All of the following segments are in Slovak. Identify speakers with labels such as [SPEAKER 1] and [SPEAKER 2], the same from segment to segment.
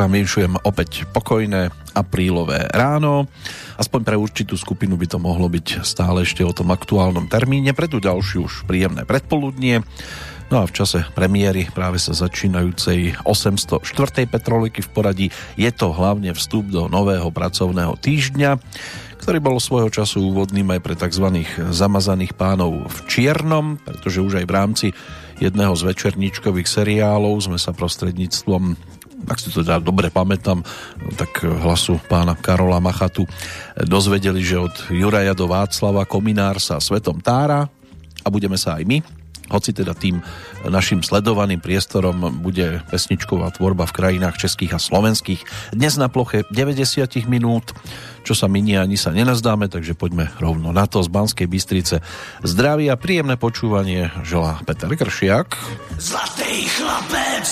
[SPEAKER 1] vám vyšujem opäť pokojné aprílové ráno. Aspoň pre určitú skupinu by to mohlo byť stále ešte o tom aktuálnom termíne. Pre tú ďalšiu už príjemné predpoludnie. No a v čase premiéry práve sa začínajúcej 804. petroliky v poradí je to hlavne vstup do nového pracovného týždňa, ktorý bol svojho času úvodným aj pre tzv. zamazaných pánov v Čiernom, pretože už aj v rámci jedného z večerníčkových seriálov sme sa prostredníctvom ak si to teda dobre pamätám, tak hlasu pána Karola Machatu dozvedeli, že od Juraja do Václava Kominár sa svetom tára a budeme sa aj my hoci teda tým našim sledovaným priestorom bude pesničková tvorba v krajinách českých a slovenských. Dnes na ploche 90 minút, čo sa minie ani sa nenazdáme, takže poďme rovno na to z Banskej Bystrice. Zdraví a príjemné počúvanie želá Peter Kršiak. Zlatý chlapec!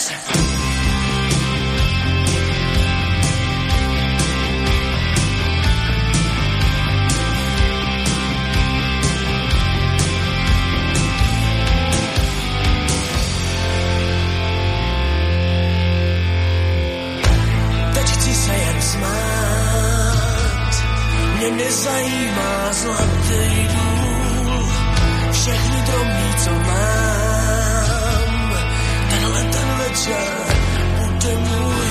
[SPEAKER 2] Nezajímá zlatý důl, všechny drobný, co mám. Tenhle ten večer bude můj,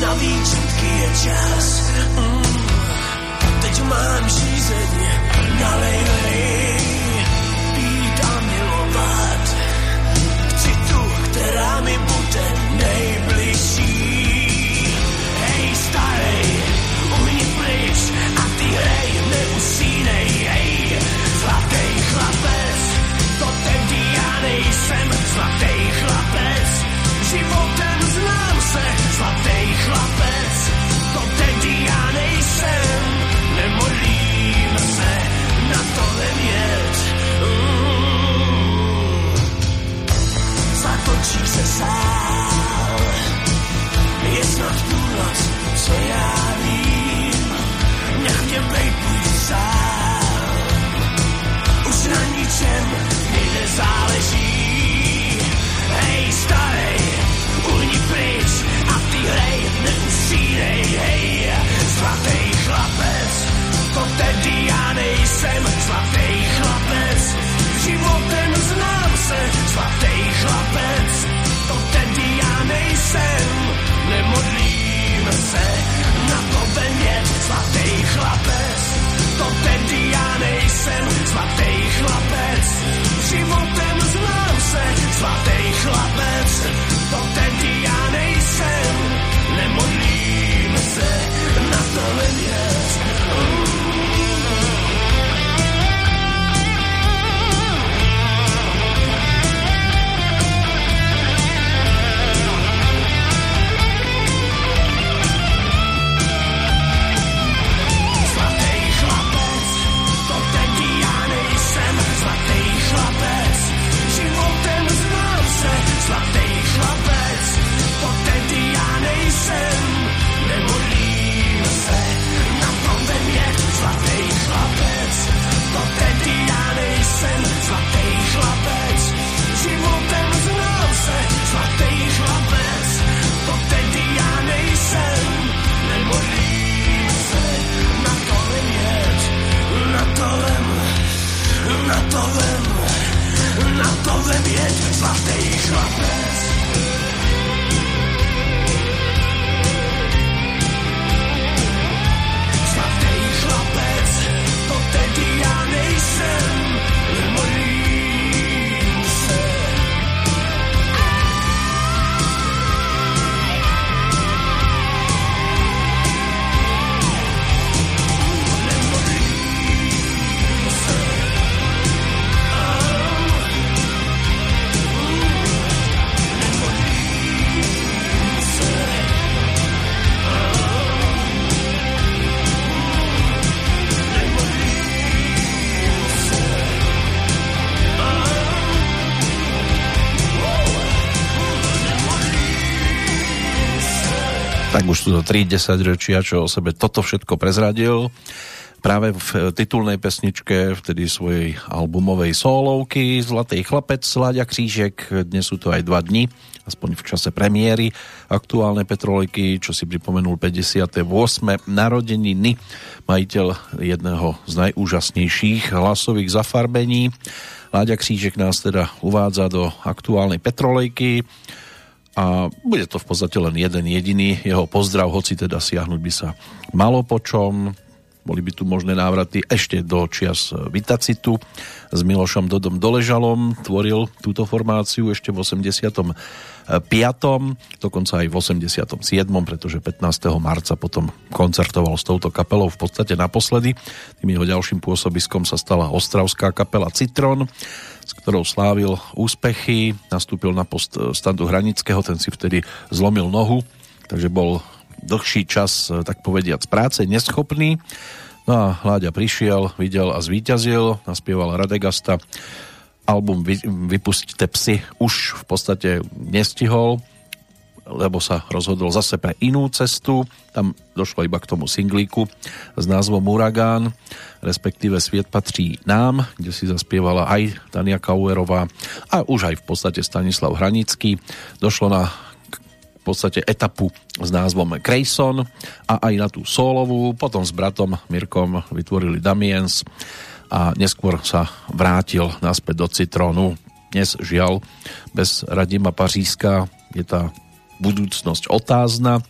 [SPEAKER 2] na výčitky je čas. Mm. Teď mám žízeň, nalej, pít a milovat. Chci tu, která mi bude nejbližší. Sál, je snad půlnoc, co já nech Na to vem, na to vem je zlatý chlapec.
[SPEAKER 1] Sú to 3 ročia, čo o sebe toto všetko prezradil. Práve v titulnej pesničke vtedy svojej albumovej solovky Zlatý chlapec, Láďa Křížek, dnes sú to aj dva dni aspoň v čase premiéry aktuálne Petrolejky, čo si pripomenul 58. narodeniny, majiteľ jedného z najúžasnejších hlasových zafarbení. Láďa Křížek nás teda uvádza do aktuálnej Petrolejky a bude to v podstate len jeden jediný jeho pozdrav, hoci teda siahnuť by sa malo po čom. Boli by tu možné návraty ešte do čias Vitacitu s Milošom Dodom Doležalom. Tvoril túto formáciu ešte v 85. dokonca aj v 87. pretože 15. marca potom koncertoval s touto kapelou v podstate naposledy. Tým jeho ďalším pôsobiskom sa stala ostravská kapela Citron s ktorou slávil úspechy, nastúpil na post standu Hranického, ten si vtedy zlomil nohu, takže bol dlhší čas, e, tak povediac, práce neschopný. No a Hláďa prišiel, videl a zvíťazil, naspieval Radegasta. Album Vy, Vypustite psy už v podstate nestihol, lebo sa rozhodol zase pre inú cestu. Tam došlo iba k tomu singlíku s názvom Uragán, respektíve Sviet patrí nám, kde si zaspievala aj Tania Kauerová a už aj v podstate Stanislav Hranický. Došlo na v podstate etapu s názvom Grayson a aj na tú solovú. Potom s bratom Mirkom vytvorili Damiens a neskôr sa vrátil naspäť do Citrónu. Dnes žiaľ bez Radima Paříska je tá budúcnosť otázna.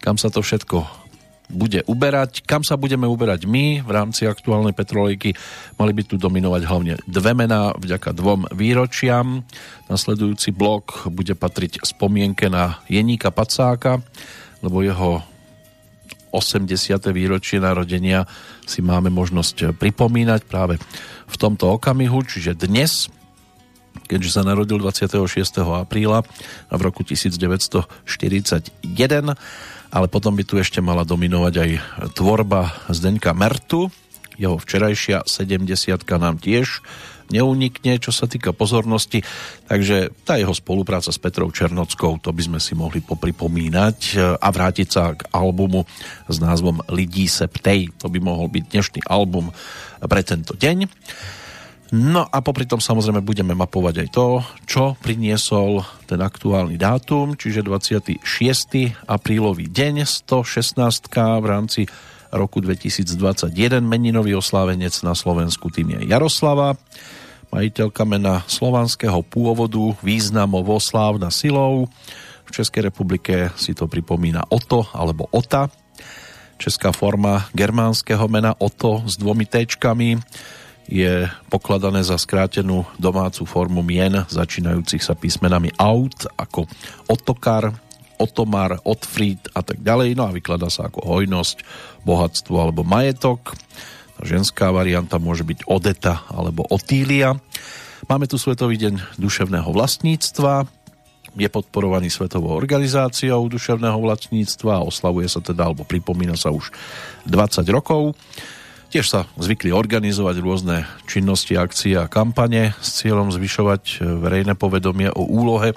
[SPEAKER 1] Kam sa to všetko bude uberať. Kam sa budeme uberať my v rámci aktuálnej petrolejky? Mali by tu dominovať hlavne dve mená vďaka dvom výročiam. Nasledujúci blok bude patriť spomienke na Jeníka Pacáka, lebo jeho 80. výročie narodenia si máme možnosť pripomínať práve v tomto okamihu, čiže dnes, keďže sa narodil 26. apríla v roku 1941 ale potom by tu ešte mala dominovať aj tvorba Zdeňka Mertu, jeho včerajšia 70 nám tiež neunikne, čo sa týka pozornosti. Takže tá jeho spolupráca s Petrou Černockou, to by sme si mohli popripomínať a vrátiť sa k albumu s názvom Lidí se ptej. To by mohol byť dnešný album pre tento deň. No a popri tom samozrejme budeme mapovať aj to, čo priniesol ten aktuálny dátum, čiže 26. aprílový deň, 116. v rámci roku 2021. Meninový oslávenec na Slovensku tým je Jaroslava, majiteľka mena slovanského pôvodu, významovo slávna silou. V Českej republike si to pripomína Oto alebo Ota. Česká forma germánskeho mena Oto s dvomi téčkami je pokladané za skrátenú domácu formu mien začínajúcich sa písmenami aut ako otokar, otomar, otfried a tak ďalej. No a vykladá sa ako hojnosť, bohatstvo alebo majetok. Ženská varianta môže byť Odeta alebo Otília. Máme tu Svetový deň duševného vlastníctva, je podporovaný Svetovou organizáciou duševného vlastníctva a oslavuje sa teda, alebo pripomína sa už 20 rokov. Tiež sa zvykli organizovať rôzne činnosti, akcie a kampane s cieľom zvyšovať verejné povedomie o úlohe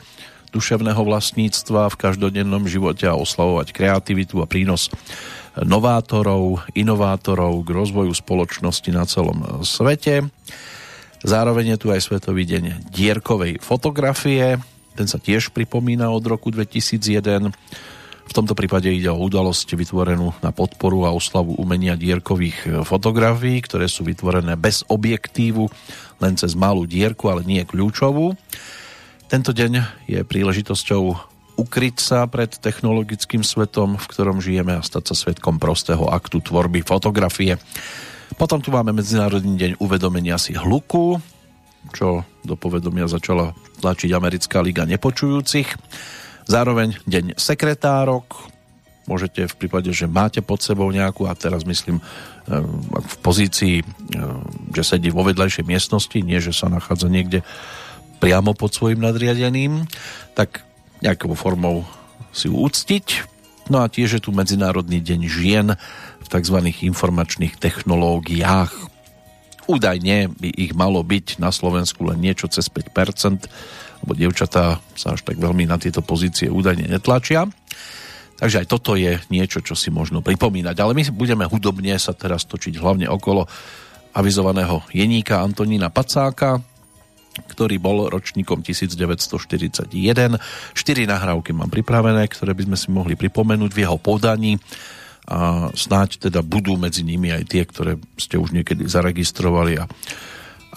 [SPEAKER 1] duševného vlastníctva v každodennom živote a oslavovať kreativitu a prínos novátorov, inovátorov k rozvoju spoločnosti na celom svete. Zároveň je tu aj Svetový deň dierkovej fotografie. Ten sa tiež pripomína od roku 2001 v tomto prípade ide o udalosť vytvorenú na podporu a oslavu umenia dierkových fotografií, ktoré sú vytvorené bez objektívu, len cez malú dierku, ale nie kľúčovú. Tento deň je príležitosťou ukryť sa pred technologickým svetom, v ktorom žijeme a stať sa svetkom prostého aktu tvorby fotografie. Potom tu máme Medzinárodný deň uvedomenia si hluku, čo do povedomia začala tlačiť Americká liga nepočujúcich. Zároveň deň sekretárok, môžete v prípade, že máte pod sebou nejakú, a teraz myslím eh, v pozícii, eh, že sedí vo vedľajšej miestnosti, nie že sa nachádza niekde priamo pod svojim nadriadeným, tak nejakou formou si uctiť. No a tiež je tu Medzinárodný deň žien v tzv. informačných technológiách. Údajne by ich malo byť na Slovensku len niečo cez 5%, lebo dievčatá sa až tak veľmi na tieto pozície údajne netlačia. Takže aj toto je niečo, čo si možno pripomínať. Ale my budeme hudobne sa teraz točiť hlavne okolo avizovaného jeníka Antonína Pacáka. Ktorý bol ročníkom 1941. Štyri nahrávky mám pripravené, ktoré by sme si mohli pripomenúť v jeho podaní a snáď teda budú medzi nimi aj tie, ktoré ste už niekedy zaregistrovali a,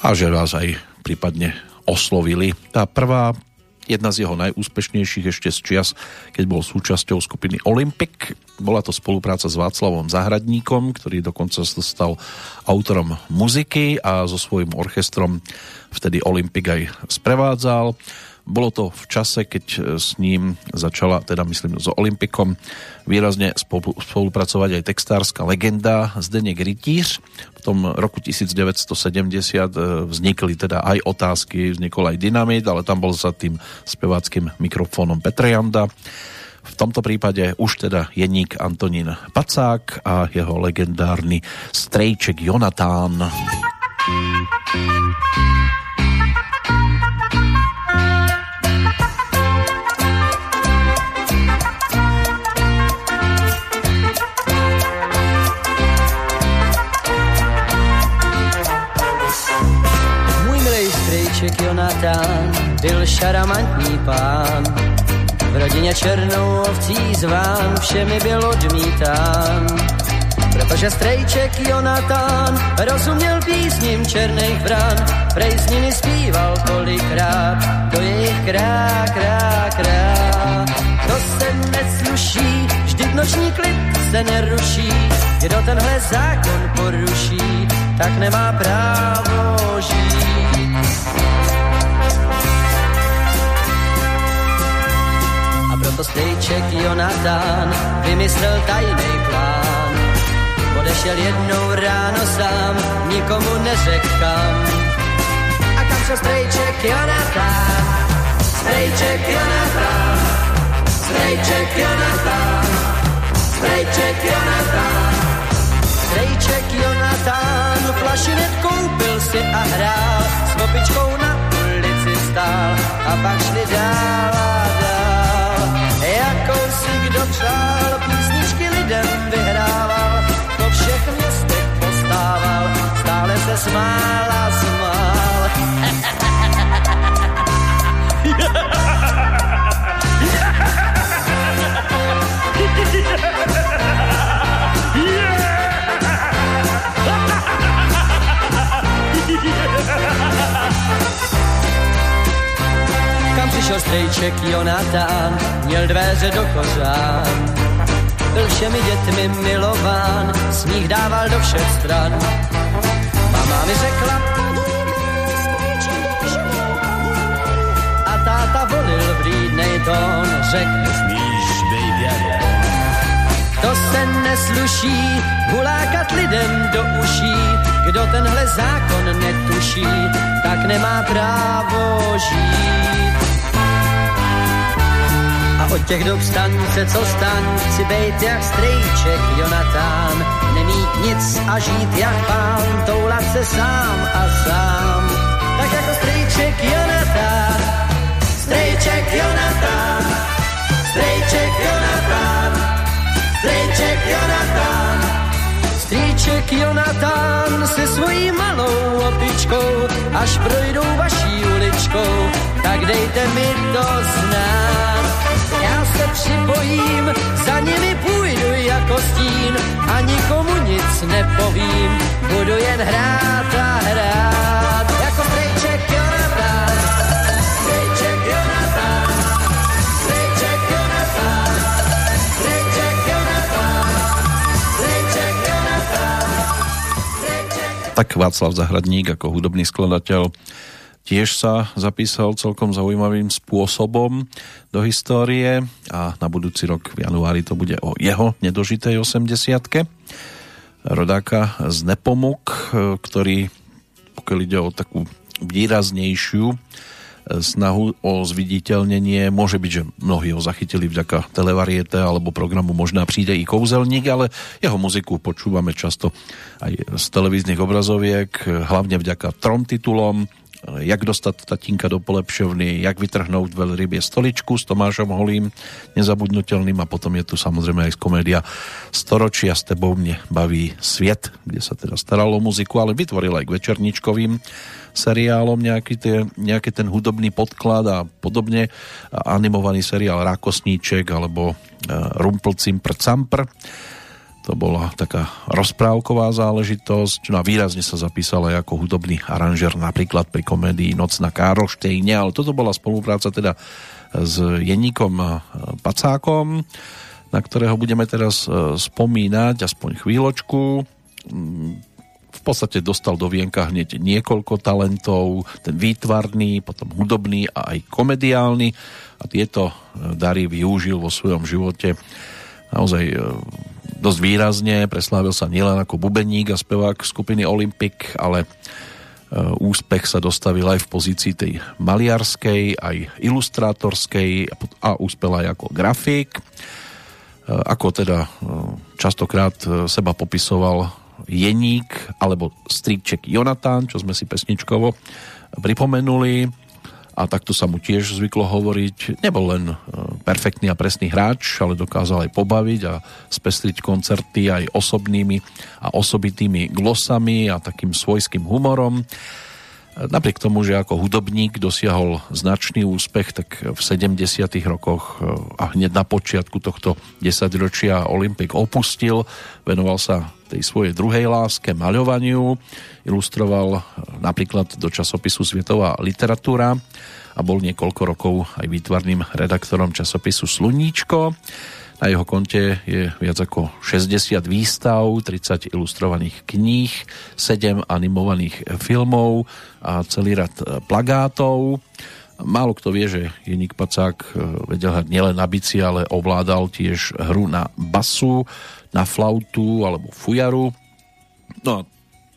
[SPEAKER 1] a že vás aj prípadne oslovili. Tá prvá jedna z jeho najúspešnejších ešte z čias, keď bol súčasťou skupiny Olympic. Bola to spolupráca s Václavom Zahradníkom, ktorý dokonca sa stal autorom muziky a so svojím orchestrom vtedy Olympic aj sprevádzal. Bolo to v čase, keď e, s ním začala, teda myslím so Olympikom, výrazne spolupracovať aj textárska legenda Zdeněk Rytíř. V tom roku 1970 e, vznikli teda aj otázky, vznikol aj dynamit, ale tam bol za tým speváckým mikrofónom Petr Janda. V tomto prípade už teda jeník Antonín Pacák a jeho legendárny strejček Jonatán.
[SPEAKER 3] Strejček Jonatán byl šaramantní pán. V rodině černou ovcí zván všemi byl odmítán. Protože strejček Jonatán rozuměl písním černých brán, prej s nimi zpíval kolikrát, to je jich krá, krá, krá. To se nesluší, vždyť noční klid se neruší, kdo tenhle zákon poruší, tak nemá právo A proto strejček Jonatán vymyslel tajný plán. Odešel jednou ráno sám, nikomu neřekl kam. A kam šel strejček Jonatán? Strejček Jonatán, strejček Jonatán, strejček Jonatán. Strejček Jonatán flašinet koupil si a hrál, s kopičkou na ulici stál a pak šli dál a dál. Kdo přál, písničky lidem vyhrával, to všech městech postával, stále se smál a smál. Přišel strejček Jonatán, měl dveře do kořán. Byl všemi dětmi milován, smích dával do všech stran. Mama mi řekla, a táta volil vlídnej tón, řekl, smíš, baby, to se nesluší, hulákat lidem do uší. Kdo tenhle zákon netuší, tak nemá právo žít. Od těch dob stanice, co stan, chci bejt jak strejček Jonatán. Nemít nic a žít jak pán, toulat se sám a sám. Tak jako strejček Jonatán, strejček Jonatán, strejček Jonatán. Strýček Jonatán, strýček Jonatán se svojí malou opičkou, až projdou vaší uličkou, tak dejte mi to znát. Já se připojím, za nimi půjdu jako stín a nikomu nic nepovím, budu jen hrát a hrát. Jako strýček Jonatán, strýček Jonatán, strýček Jonatán, strýček
[SPEAKER 1] Tak Václav Zahradník ako hudobný skladateľ tiež sa zapísal celkom zaujímavým spôsobom do histórie a na budúci rok v januári to bude o jeho nedožitej 80 rodáka z Nepomuk, ktorý pokiaľ ide o takú výraznejšiu snahu o zviditeľnenie. Môže byť, že mnohí ho zachytili vďaka televariete alebo programu Možná príde i kouzelník, ale jeho muziku počúvame často aj z televíznych obrazoviek, hlavne vďaka trom titulom jak dostať tatínka do polepšovny, jak vytrhnúť veľrybie stoličku s Tomášom Holím, nezabudnutelným a potom je tu samozrejme aj komédia Storočia s tebou mne baví sviet, kde sa teda staralo o muziku, ale vytvoril aj k večerničkovým seriálom nejaký, tie, nejaký ten hudobný podklad a podobne. Animovaný seriál Rákosníček alebo e, Rumpelcimpr Campr to bola taká rozprávková záležitosť, no a výrazne sa zapísala aj ako hudobný aranžer napríklad pri komédii Noc na Károštejne, ale toto bola spolupráca teda s Jeníkom Pacákom, na ktorého budeme teraz e, spomínať aspoň chvíľočku. V podstate dostal do vienka hneď niekoľko talentov, ten výtvarný, potom hudobný a aj komediálny. A tieto dary využil vo svojom živote. Naozaj e, dosť výrazne. Preslávil sa nielen ako bubeník a spevák skupiny Olympic, ale e, úspech sa dostavil aj v pozícii tej maliarskej, aj ilustrátorskej a úspel aj ako grafik. E, ako teda e, častokrát seba popisoval Jeník alebo strýček Jonatán, čo sme si pesničkovo pripomenuli a takto sa mu tiež zvyklo hovoriť. Nebol len e, perfektný a presný hráč, ale dokázal aj pobaviť a spestriť koncerty aj osobnými a osobitými glosami a takým svojským humorom. Napriek tomu, že ako hudobník dosiahol značný úspech, tak v 70. rokoch e, a hneď na počiatku tohto desaťročia Olympik opustil, venoval sa tej svojej druhej láske, maľovaniu, ilustroval eh, napríklad do časopisu Svietová literatúra a bol niekoľko rokov aj výtvarným redaktorom časopisu Sluníčko. Na jeho konte je viac ako 60 výstav, 30 ilustrovaných kníh, 7 animovaných filmov a celý rad eh, plagátov. Málo kto vie, že Jeník Pacák eh, vedel hrať nielen na bici, ale ovládal tiež hru na basu, na flautu alebo fujaru. No a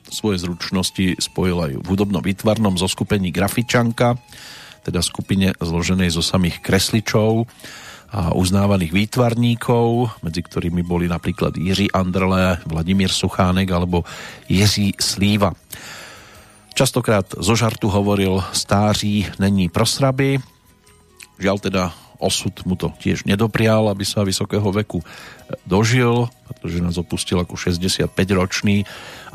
[SPEAKER 1] svoje zručnosti spojil aj v hudobno-výtvarnom zoskupení Grafičanka, teda skupine zloženej zo samých kresličov a uznávaných výtvarníkov, medzi ktorými boli napríklad Jiří Andrle, Vladimír Suchánek alebo Jiří Slíva. Častokrát zo žartu hovoril stáří není prosraby, žiaľ teda osud mu to tiež nedoprial, aby sa vysokého veku dožil, pretože nás opustil ako 65-ročný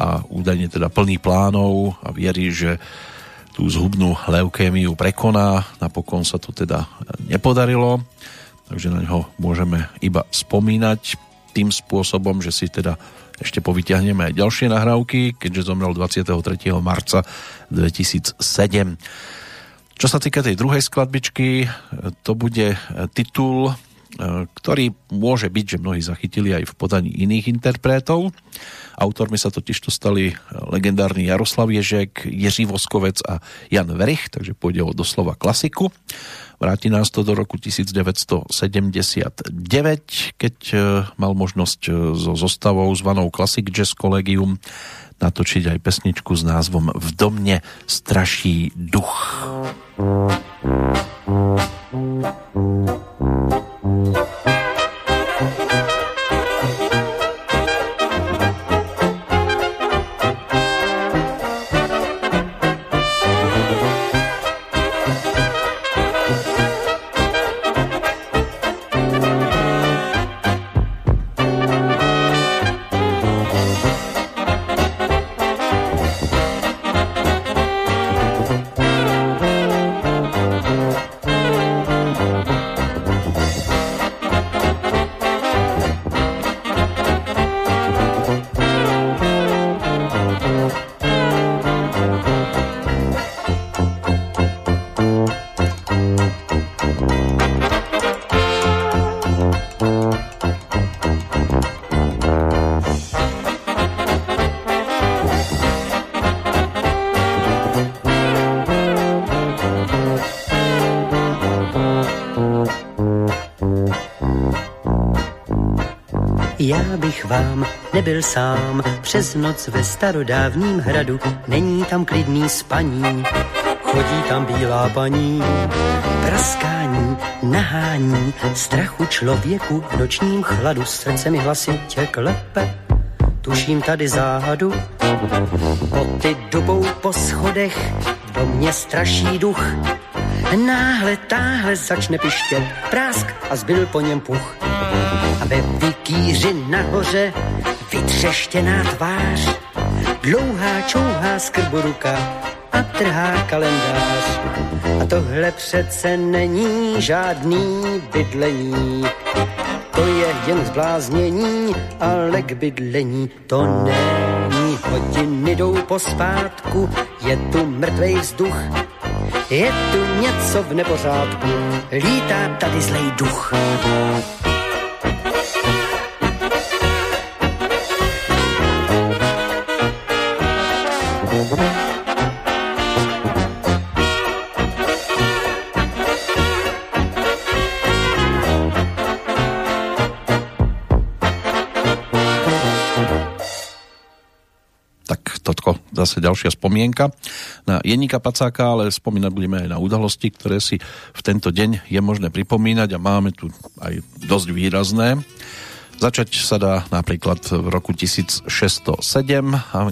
[SPEAKER 1] a údajne teda plný plánov a vierí, že tú zhubnú leukémiu prekoná. Napokon sa to teda nepodarilo, takže na ňo môžeme iba spomínať tým spôsobom, že si teda ešte povyťahneme aj ďalšie nahrávky, keďže zomrel 23. marca 2007. Čo sa týka tej druhej skladbičky, to bude titul, e, ktorý môže byť, že mnohí zachytili aj v podaní iných interpretov. Autormi sa totiž to stali legendárny Jaroslav Ježek, Jiří Voskovec a Jan Verich, takže pôjde o doslova klasiku. Vráti nás to do roku 1979, keď e, mal možnosť e, so zostavou zvanou Classic Jazz Collegium natočiť aj pesničku s názvom V domne straší duch.
[SPEAKER 3] Já bych vám nebyl sám. Přes noc ve starodávním hradu, není tam klidný spaní, chodí tam bílá paní, praskání, nahání, strachu člověku v nočním chladu, srdce mi hlasitě klepe, tuším tady záhadu, ty dubou po schodech, po mně straší duch. Náhle táhle začne pištět prásk a zbyl po něm puch. A ve vikýři nahoře vytřeštěná tvář, dlouhá čouhá skrbu ruka a trhá kalendář. A tohle přece není žádný bydlení, to je jen zbláznění, ale k bydlení to není. Hodiny jdou pospátku, je tu mrtvej vzduch, je tu něco v nepořádku, lítá tady zlej duch.
[SPEAKER 1] Zase ďalšia spomienka na Jenika Pacáka, ale spomínať budeme aj na udalosti, ktoré si v tento deň je možné pripomínať a máme tu aj dosť výrazné. Začať sa dá napríklad v roku 1607.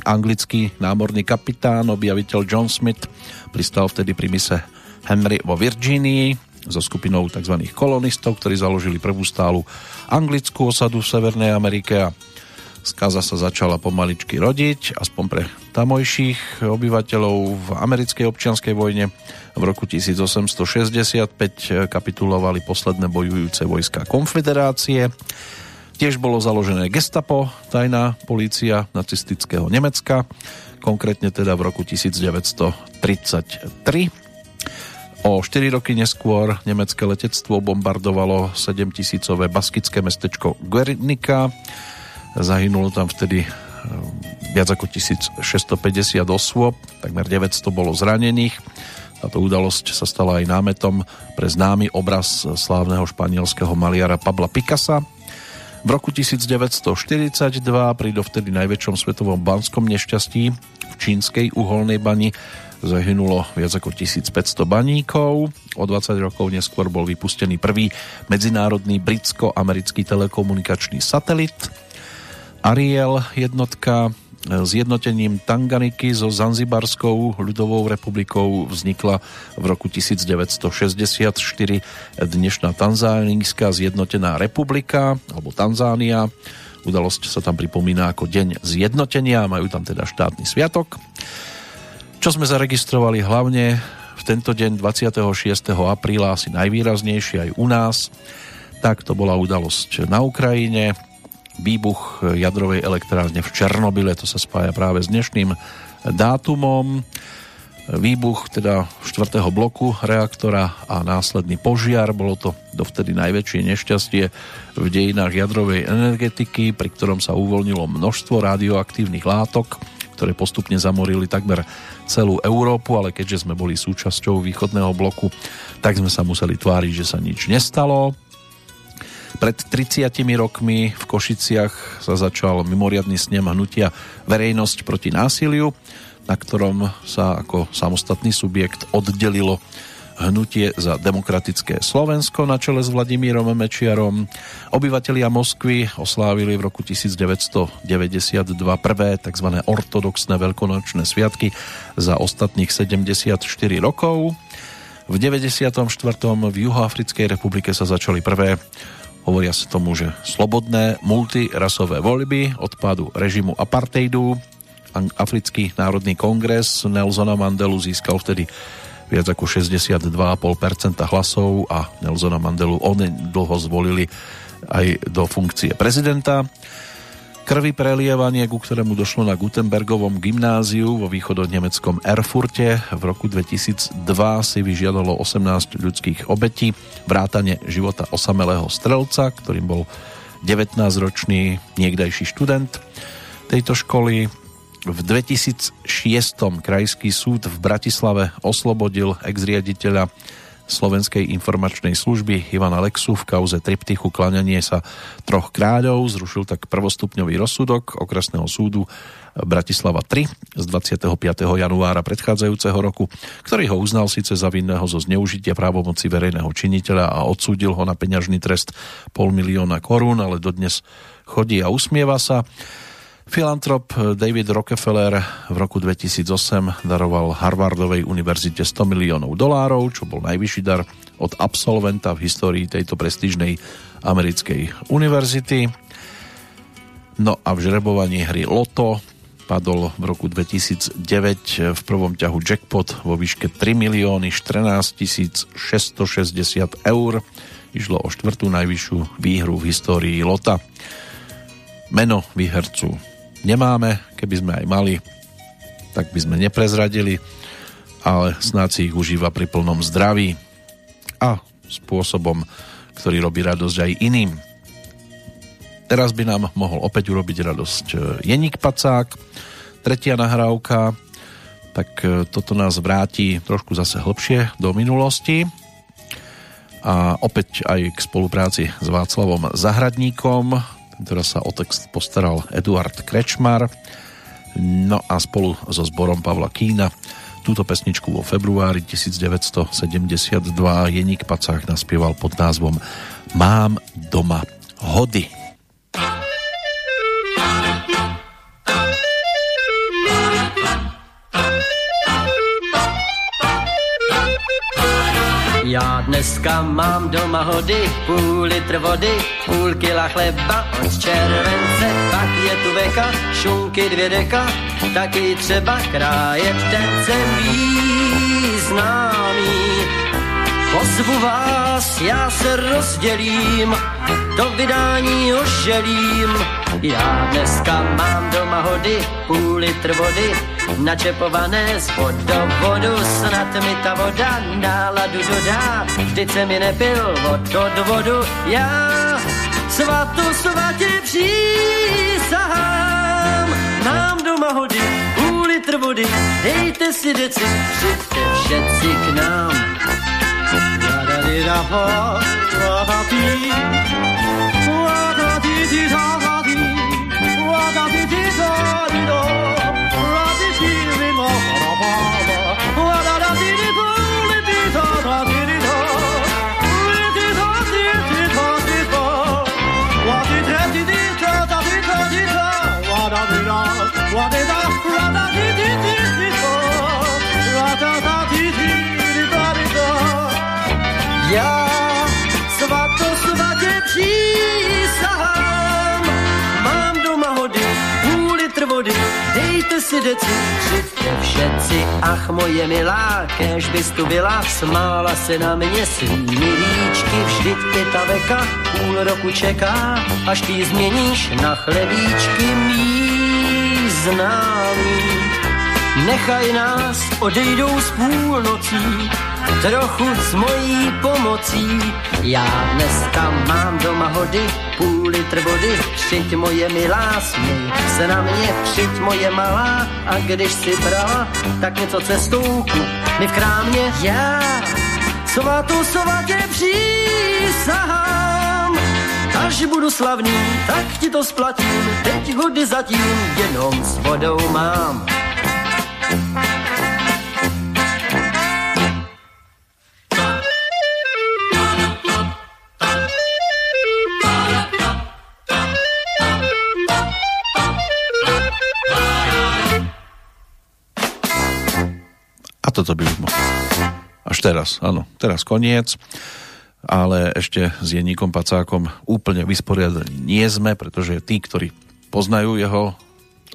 [SPEAKER 1] Anglický námorný kapitán, objaviteľ John Smith pristal vtedy pri mise Henry vo Virginii so skupinou tzv. kolonistov, ktorí založili prvú stálu anglickú osadu v Severnej Amerike a Skaza sa začala pomaličky rodiť, aspoň pre tamojších obyvateľov v americkej občianskej vojne. V roku 1865 kapitulovali posledné bojujúce vojska konfederácie. Tiež bolo založené gestapo, tajná polícia nacistického Nemecka, konkrétne teda v roku 1933. O 4 roky neskôr nemecké letectvo bombardovalo 7 tisícové baskické mestečko Guernica Zahynulo tam vtedy eh, viac ako 1650 osôb, takmer 900 bolo zranených. Táto udalosť sa stala aj námetom pre známy obraz slávneho španielského maliara Pabla Picasa. V roku 1942 pri dovtedy najväčšom svetovom banskom nešťastí v čínskej uholnej bani zahynulo viac ako 1500 baníkov. O 20 rokov neskôr bol vypustený prvý medzinárodný britsko-americký telekomunikačný satelit Ariel jednotka e, zjednotením Tanganiky so Zanzibarskou ľudovou republikou vznikla v roku 1964 dnešná Tanzánska zjednotená republika alebo Tanzánia. Udalosť sa tam pripomína ako deň zjednotenia, majú tam teda štátny sviatok. Čo sme zaregistrovali hlavne v tento deň 26. apríla asi najvýraznejšie aj u nás, tak to bola udalosť na Ukrajine, výbuch jadrovej elektrárne v Černobyle, to sa spája práve s dnešným dátumom. Výbuch teda štvrtého bloku reaktora a následný požiar, bolo to dovtedy najväčšie nešťastie v dejinách jadrovej energetiky, pri ktorom sa uvoľnilo množstvo radioaktívnych látok, ktoré postupne zamorili takmer celú Európu, ale keďže sme boli súčasťou východného bloku, tak sme sa museli tváriť, že sa nič nestalo pred 30 rokmi v Košiciach sa začal mimoriadný snem hnutia Verejnosť proti násiliu, na ktorom sa ako samostatný subjekt oddelilo hnutie za demokratické Slovensko na čele s Vladimírom Mečiarom. Obyvatelia Moskvy oslávili v roku 1992 prvé tzv. ortodoxné veľkonočné sviatky za ostatných 74 rokov. V 94. v Juhoafrickej republike sa začali prvé Hovoria sa tomu, že slobodné multirasové voľby odpadu režimu apartheidu. Africký národný kongres Nelsona Mandelu získal vtedy viac ako 62,5% hlasov a Nelsona Mandelu on dlho zvolili aj do funkcie prezidenta krvi prelievanie, ku ktorému došlo na Gutenbergovom gymnáziu vo východonemeckom Erfurte v roku 2002 si vyžiadalo 18 ľudských obetí, vrátane života osamelého strelca, ktorým bol 19-ročný niekdajší študent tejto školy. V 2006 krajský súd v Bratislave oslobodil ex-riaditeľa Slovenskej informačnej služby Ivana Lexu v kauze triptychu klaňanie sa troch kráľov zrušil tak prvostupňový rozsudok okresného súdu Bratislava 3 z 25. januára predchádzajúceho roku, ktorý ho uznal síce za vinného zo zneužitia právomoci verejného činiteľa a odsúdil ho na peňažný trest pol milióna korún, ale dodnes chodí a usmieva sa. Filantrop David Rockefeller v roku 2008 daroval Harvardovej univerzite 100 miliónov dolárov, čo bol najvyšší dar od absolventa v histórii tejto prestížnej americkej univerzity. No a v žrebovaní hry Loto padol v roku 2009 v prvom ťahu jackpot vo výške 3 milióny 14 660 eur. Išlo o štvrtú najvyššiu výhru v histórii Lota. Meno výhercu nemáme, keby sme aj mali, tak by sme neprezradili, ale snáď si ich užíva pri plnom zdraví a spôsobom, ktorý robí radosť aj iným. Teraz by nám mohol opäť urobiť radosť e, Jeník Pacák, tretia nahrávka, tak e, toto nás vráti trošku zase hlbšie do minulosti a opäť aj k spolupráci s Václavom Zahradníkom, teraz sa o text postaral Eduard Krečmar, no a spolu so zborom Pavla Kína túto pesničku vo februári 1972 Jeník Pacák naspieval pod názvom Mám doma hody.
[SPEAKER 3] Dneska mám doma hody, půl litr vody, půl kila chleba od července, pak je tu veka, šunky dvě deka, taky třeba krájet tence známý. Pozvu vás, já se rozdělím, to vydání oželím. Já dneska mám doma hody, půl litr vody, načepované z vodovodu, snad mi ta voda náladu dodá. Vždyť se mi nepil od odvodu, já svatu svatě přísahám. Mám doma hody, půl litr vody, dejte si deci, přijďte všetci k nám. 我打坡坡打地，我打地地插插地，我打
[SPEAKER 4] 地地插地头，我打地地高高高高，我打地地头来地插插地里头，地插地插地插地插，我打地地插插地插地插，我打地打我打。
[SPEAKER 3] Si deci, přijďte všetci, ach moje milá, kež bys tu byla, smála se na mě svými líčky, vždyť tě ta veka půl roku čeká, až ty změníš na chlebíčky mý známý. Nechaj nás, odejdou z půlnocí, trochu s mojí pomocí. Já dneska mám doma hody, půl litr vody, přijď moje milá, směj se na mě, přijď moje malá, a když si brala, tak něco cestou mi v krámě. Já svatu svatě přísahám, až budu slavný, tak ti to splatím, teď hody zatím jenom s vodou mám.
[SPEAKER 1] Toto by už mohlo. Až teraz, áno, teraz koniec. Ale ešte s Jeníkom Pacákom úplne vysporiadaní nie sme, pretože tí, ktorí poznajú jeho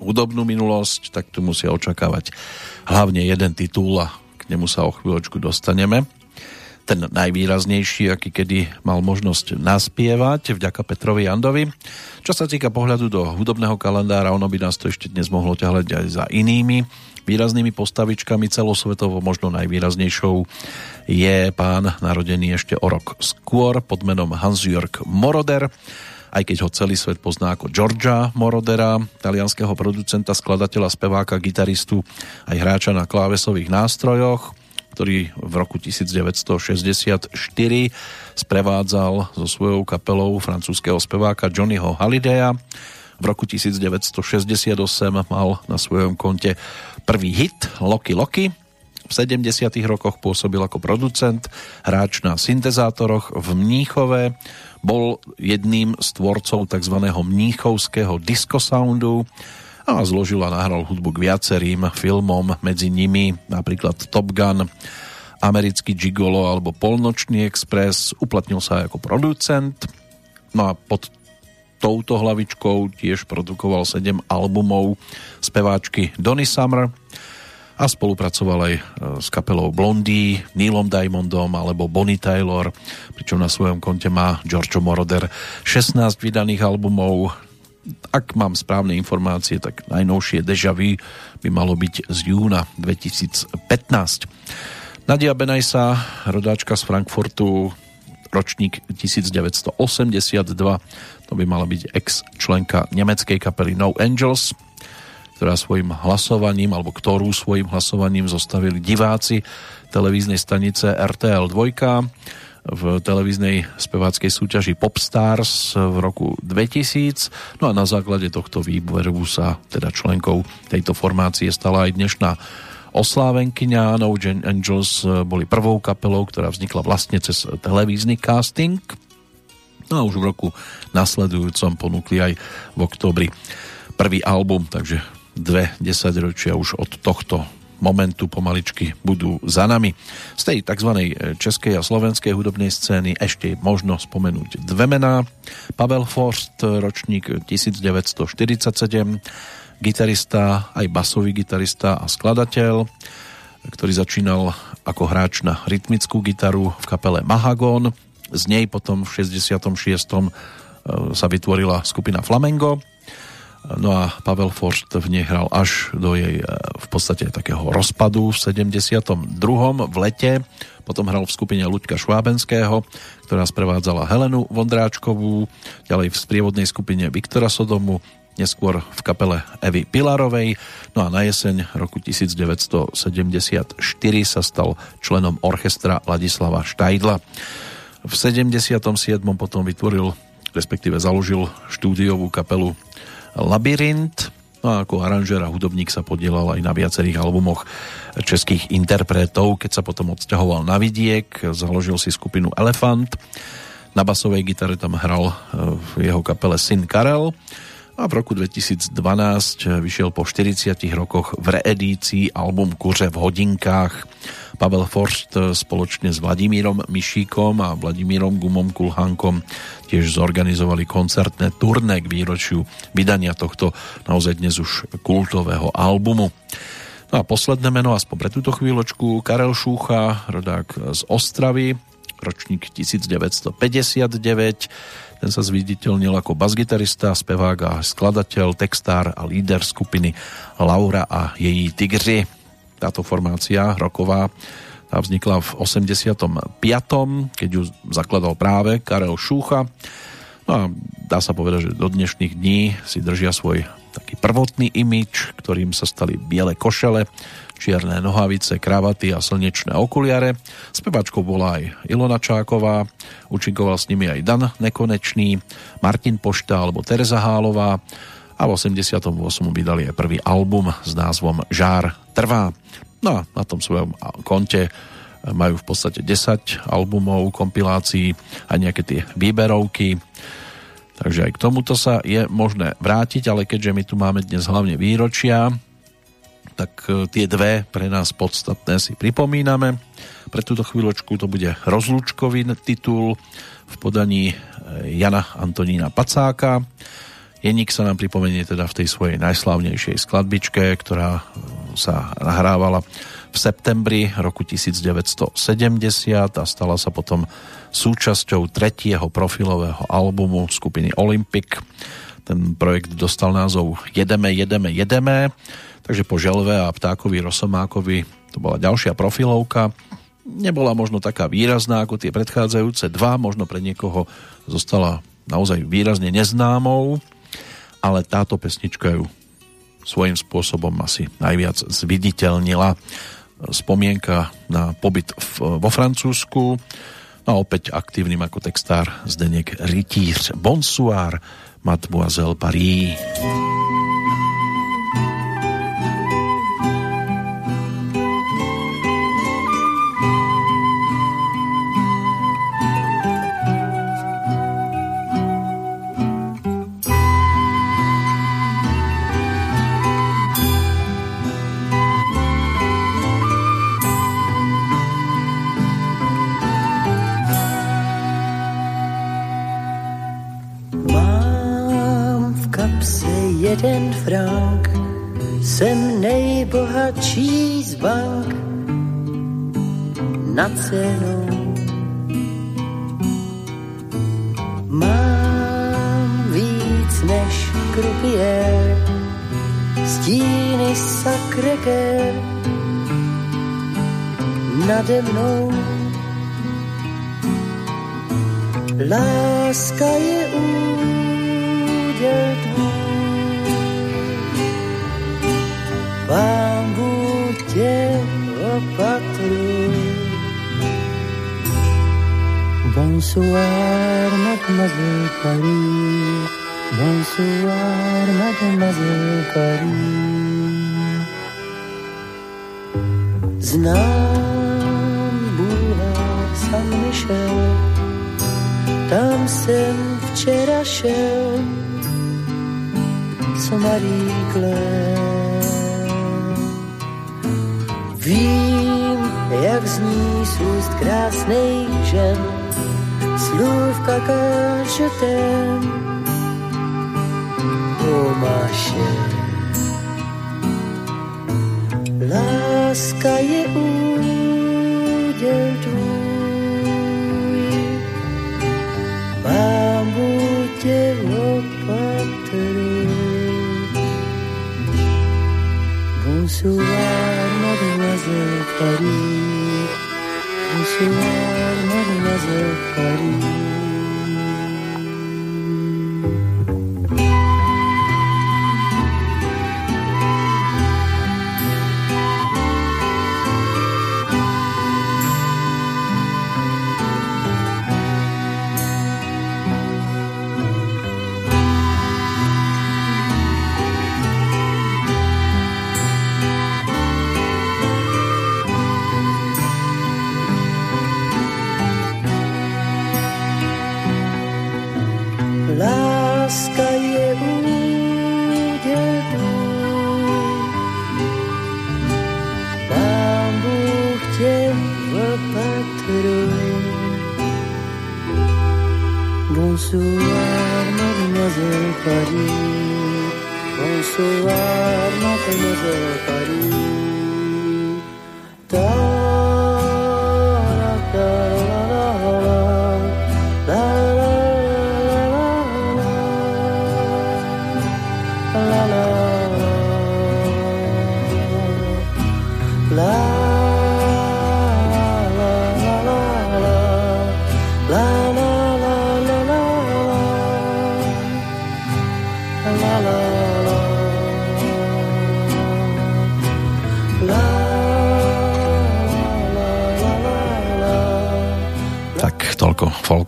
[SPEAKER 1] hudobnú minulosť, tak tu musia očakávať hlavne jeden titul a k nemu sa o chvíľočku dostaneme. Ten najvýraznejší, aký kedy mal možnosť naspievať vďaka Petrovi Jandovi. Čo sa týka pohľadu do hudobného kalendára, ono by nás to ešte dnes mohlo ťahľať aj za inými výraznými postavičkami celosvetovo možno najvýraznejšou je pán narodený ešte o rok skôr pod menom Hans-Jörg Moroder aj keď ho celý svet pozná ako Georgia Morodera, talianského producenta, skladateľa, speváka, gitaristu aj hráča na klávesových nástrojoch, ktorý v roku 1964 sprevádzal so svojou kapelou francúzského speváka Johnnyho Hallidaya. V roku 1968 mal na svojom konte prvý hit Loki Loki. V 70. rokoch pôsobil ako producent, hráč na syntezátoroch v Mníchove, bol jedným z tvorcov tzv. mníchovského disco soundu a zložil a nahral hudbu k viacerým filmom, medzi nimi napríklad Top Gun, Americký Gigolo alebo Polnočný Express, uplatnil sa aj ako producent, no a pod touto hlavičkou tiež produkoval 7 albumov speváčky Donny Summer a spolupracoval aj e, s kapelou Blondie, Neilom Diamondom alebo Bonnie Taylor, pričom na svojom konte má Giorgio Moroder 16 vydaných albumov. Ak mám správne informácie, tak najnovšie Deja Vu by malo byť z júna 2015. Nadia Benajsa, rodáčka z Frankfurtu, ročník 1982, to by mala byť ex-členka nemeckej kapely No Angels, ktorá svojim hlasovaním, alebo ktorú svojim hlasovaním zostavili diváci televíznej stanice RTL 2 v televíznej speváckej súťaži Popstars v roku 2000. No a na základe tohto výberu sa teda členkou tejto formácie stala aj dnešná oslávenkyňa No Angels boli prvou kapelou, ktorá vznikla vlastne cez televízny casting. No a už v roku nasledujúcom ponúkli aj v oktobri prvý album, takže dve desaťročia už od tohto momentu pomaličky budú za nami. Z tej tzv. Eh, českej a slovenskej hudobnej scény ešte možno spomenúť dve mená. Pavel Forst, ročník 1947, gitarista, aj basový gitarista a skladateľ, ktorý začínal ako hráč na rytmickú gitaru v kapele Mahagon. Z nej potom v 66. E, sa vytvorila skupina Flamengo. No a Pavel Forst v nej hral až do jej e, v podstate takého rozpadu v 72. v lete. Potom hral v skupine Luďka Švábenského, ktorá sprevádzala Helenu Vondráčkovú, ďalej v sprievodnej skupine Viktora Sodomu, neskôr v kapele Evy Pilarovej, no a na jeseň roku 1974 sa stal členom orchestra Ladislava Štajdla. V 77. potom vytvoril, respektíve založil štúdiovú kapelu Labyrint, no a ako aranžér a hudobník sa podielal aj na viacerých albumoch českých interpretov. Keď sa potom odsťahoval na vidiek, založil si skupinu Elefant. Na basovej gitare tam hral eh, v jeho kapele Syn Karel a v roku 2012 vyšiel po 40 rokoch v reedícii album Kuře v hodinkách. Pavel Forst spoločne s Vladimírom Mišíkom a Vladimírom Gumom Kulhánkom tiež zorganizovali koncertné turné k výročiu vydania tohto naozaj dnes už kultového albumu. No a posledné meno, aspoň pre túto chvíľočku, Karel Šúcha, rodák z Ostravy, ročník 1959, ten sa zviditeľnil ako basgitarista, spevák a skladateľ, textár a líder skupiny Laura a její Tigři. Táto formácia roková tá vznikla v 85. keď ju zakladal práve Karel Šúcha. No a dá sa povedať, že do dnešných dní si držia svoj taký prvotný imič, ktorým sa stali biele košele, čierne nohavice, kravaty a slnečné okuliare. Spevačkou bola aj Ilona Čáková, učinkoval s nimi aj Dan Nekonečný, Martin Pošta alebo Teresa Hálová a v 88. vydali aj prvý album s názvom Žár trvá. No a na tom svojom konte majú v podstate 10 albumov, kompilácií a nejaké tie výberovky. Takže aj k tomuto sa je možné vrátiť, ale keďže my tu máme dnes hlavne výročia, tak e, tie dve pre nás podstatné si pripomíname. Pre túto chvíľočku to bude rozlúčkový titul v podaní e, Jana Antonína Pacáka. Jeník sa nám pripomenie teda v tej svojej najslavnejšej skladbičke, ktorá e, sa nahrávala v septembri roku 1970 a stala sa potom súčasťou tretieho profilového albumu skupiny Olympic. Ten projekt dostal názov Jedeme, jedeme, jedeme Takže po Želve a Ptákovi Rosomákovi to bola ďalšia profilovka. Nebola možno taká výrazná ako tie predchádzajúce dva, možno pre niekoho zostala naozaj výrazne neznámou, ale táto pesnička ju svojím spôsobom asi najviac zviditeľnila. Spomienka na pobyt v, vo Francúzsku, no a opäť aktívnym ako textár Zdenek Rytíř. Bonsoir, Mademoiselle Paris.
[SPEAKER 5] Jsem nejbohatší z bank na cenou. Mám víc než krupier, stíny sakreker nade mnou. Láska je úděl tvůj, pán Bůh tě opatruj. Bonsoir, mademoiselle Paris. Bonsoir, mademoiselle Paris. Znám boulevard Saint-Michel, tam jsem včera šel Marie Claire. Vím, jak zní z úst krásnej žen, slůvka kažetem pomáše. Láska je úděl tvůj, Bůh tě opatruj. Bonsoir, از قریب بسیار من
[SPEAKER 1] از قریب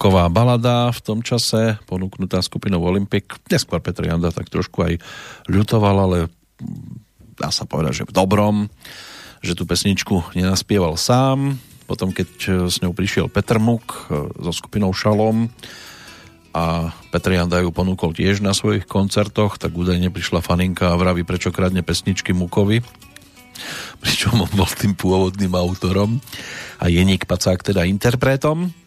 [SPEAKER 1] folková balada v tom čase, ponúknutá skupinou Olympic. Neskôr Petr Janda tak trošku aj ľutoval, ale dá sa povedať, že v dobrom, že tú pesničku nenaspieval sám. Potom, keď s ňou prišiel Petr Muk e, so skupinou Šalom a Petr Janda ju ponúkol tiež na svojich koncertoch, tak údajne prišla faninka a vraví, prečo kradne pesničky Mukovi pričom on bol tým pôvodným autorom a Jeník Pacák teda interpretom.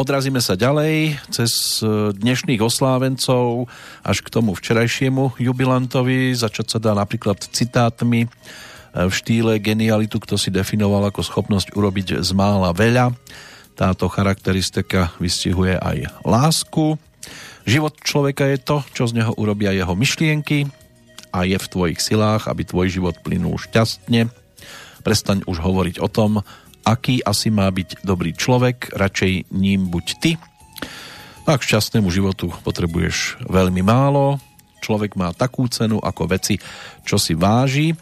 [SPEAKER 1] Odrazíme sa ďalej cez e, dnešných oslávencov až k tomu včerajšiemu jubilantovi. Začať sa dá napríklad citátmi e, v štýle genialitu, kto si definoval ako schopnosť urobiť z mála veľa. Táto charakteristika vystihuje aj lásku. Život človeka je to, čo z neho urobia jeho myšlienky a je v tvojich silách, aby tvoj život plynul šťastne. Prestaň už hovoriť o tom, aký asi má byť dobrý človek, radšej ním buď ty. A k šťastnému životu potrebuješ veľmi málo. Človek má takú cenu ako veci, čo si váži.